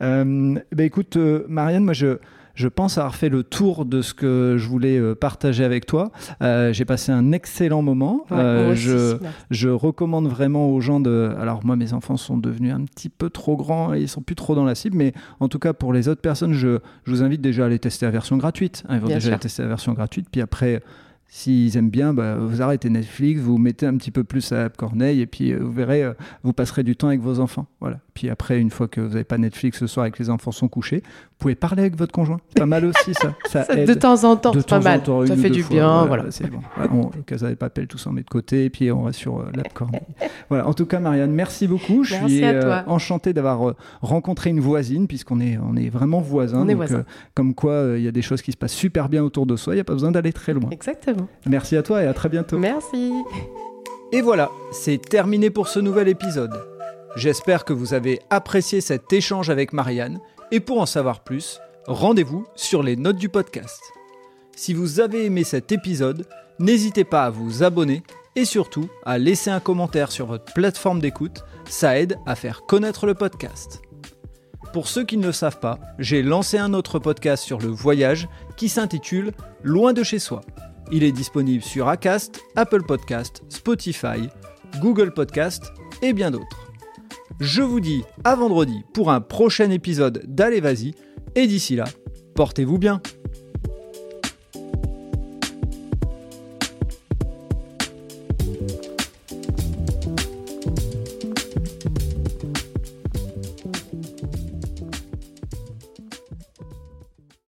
Euh, bah écoute, euh, Marianne, moi je, je pense avoir fait le tour de ce que je voulais euh, partager avec toi. Euh, j'ai passé un excellent moment. Ouais, aussi, je, recommande vraiment aux gens de. Alors, moi, mes enfants sont devenus un petit peu trop grands et ils sont plus trop dans la cible, mais en tout cas, pour les autres personnes, je, je vous invite déjà à aller tester la version gratuite. Ils vont Bien déjà sûr. aller tester la version gratuite, puis après. S'ils aiment bien, bah, vous arrêtez Netflix, vous mettez un petit peu plus à Corneille et puis euh, vous verrez, euh, vous passerez du temps avec vos enfants. Voilà. Puis après, une fois que vous n'avez pas Netflix ce soir et que les enfants sont couchés, vous pouvez parler avec votre conjoint. C'est pas mal aussi ça. Ça, Ça, aide de temps en temps, c'est pas mal. temps, ça fait du fois, bien. Voilà. c'est bon. Voilà, on, Casa de Papel, tout ça, on met de côté, et puis on reste sur euh, voilà. En tout cas, Marianne, merci beaucoup. Je Merci suis à toi. enchanté d'avoir euh, rencontré une voisine, puisqu'on est, on est vraiment voisins. On est donc, voisins. euh, comme quoi, euh, il y a des choses qui se passent super bien autour de soi, il n'y a pas besoin d'aller très loin. Exactement. Merci à toi et à très bientôt. Merci. Et voilà, c'est terminé pour ce nouvel épisode. J'espère que vous avez apprécié cet échange avec Marianne, et pour en savoir plus, rendez-vous sur les notes du podcast. Si vous avez aimé cet épisode, n'hésitez pas à vous abonner et surtout à laisser un commentaire sur votre plateforme d'écoute, ça aide à faire connaître le podcast. Pour ceux qui ne le savent pas, j'ai lancé un autre podcast sur le voyage qui s'intitule Loin de chez soi. Il est disponible sur Acast, Apple Podcast, Spotify, Google Podcast et bien d'autres. Je vous dis à vendredi pour un prochain épisode d'Allez Vas-y et d'ici là, portez-vous bien.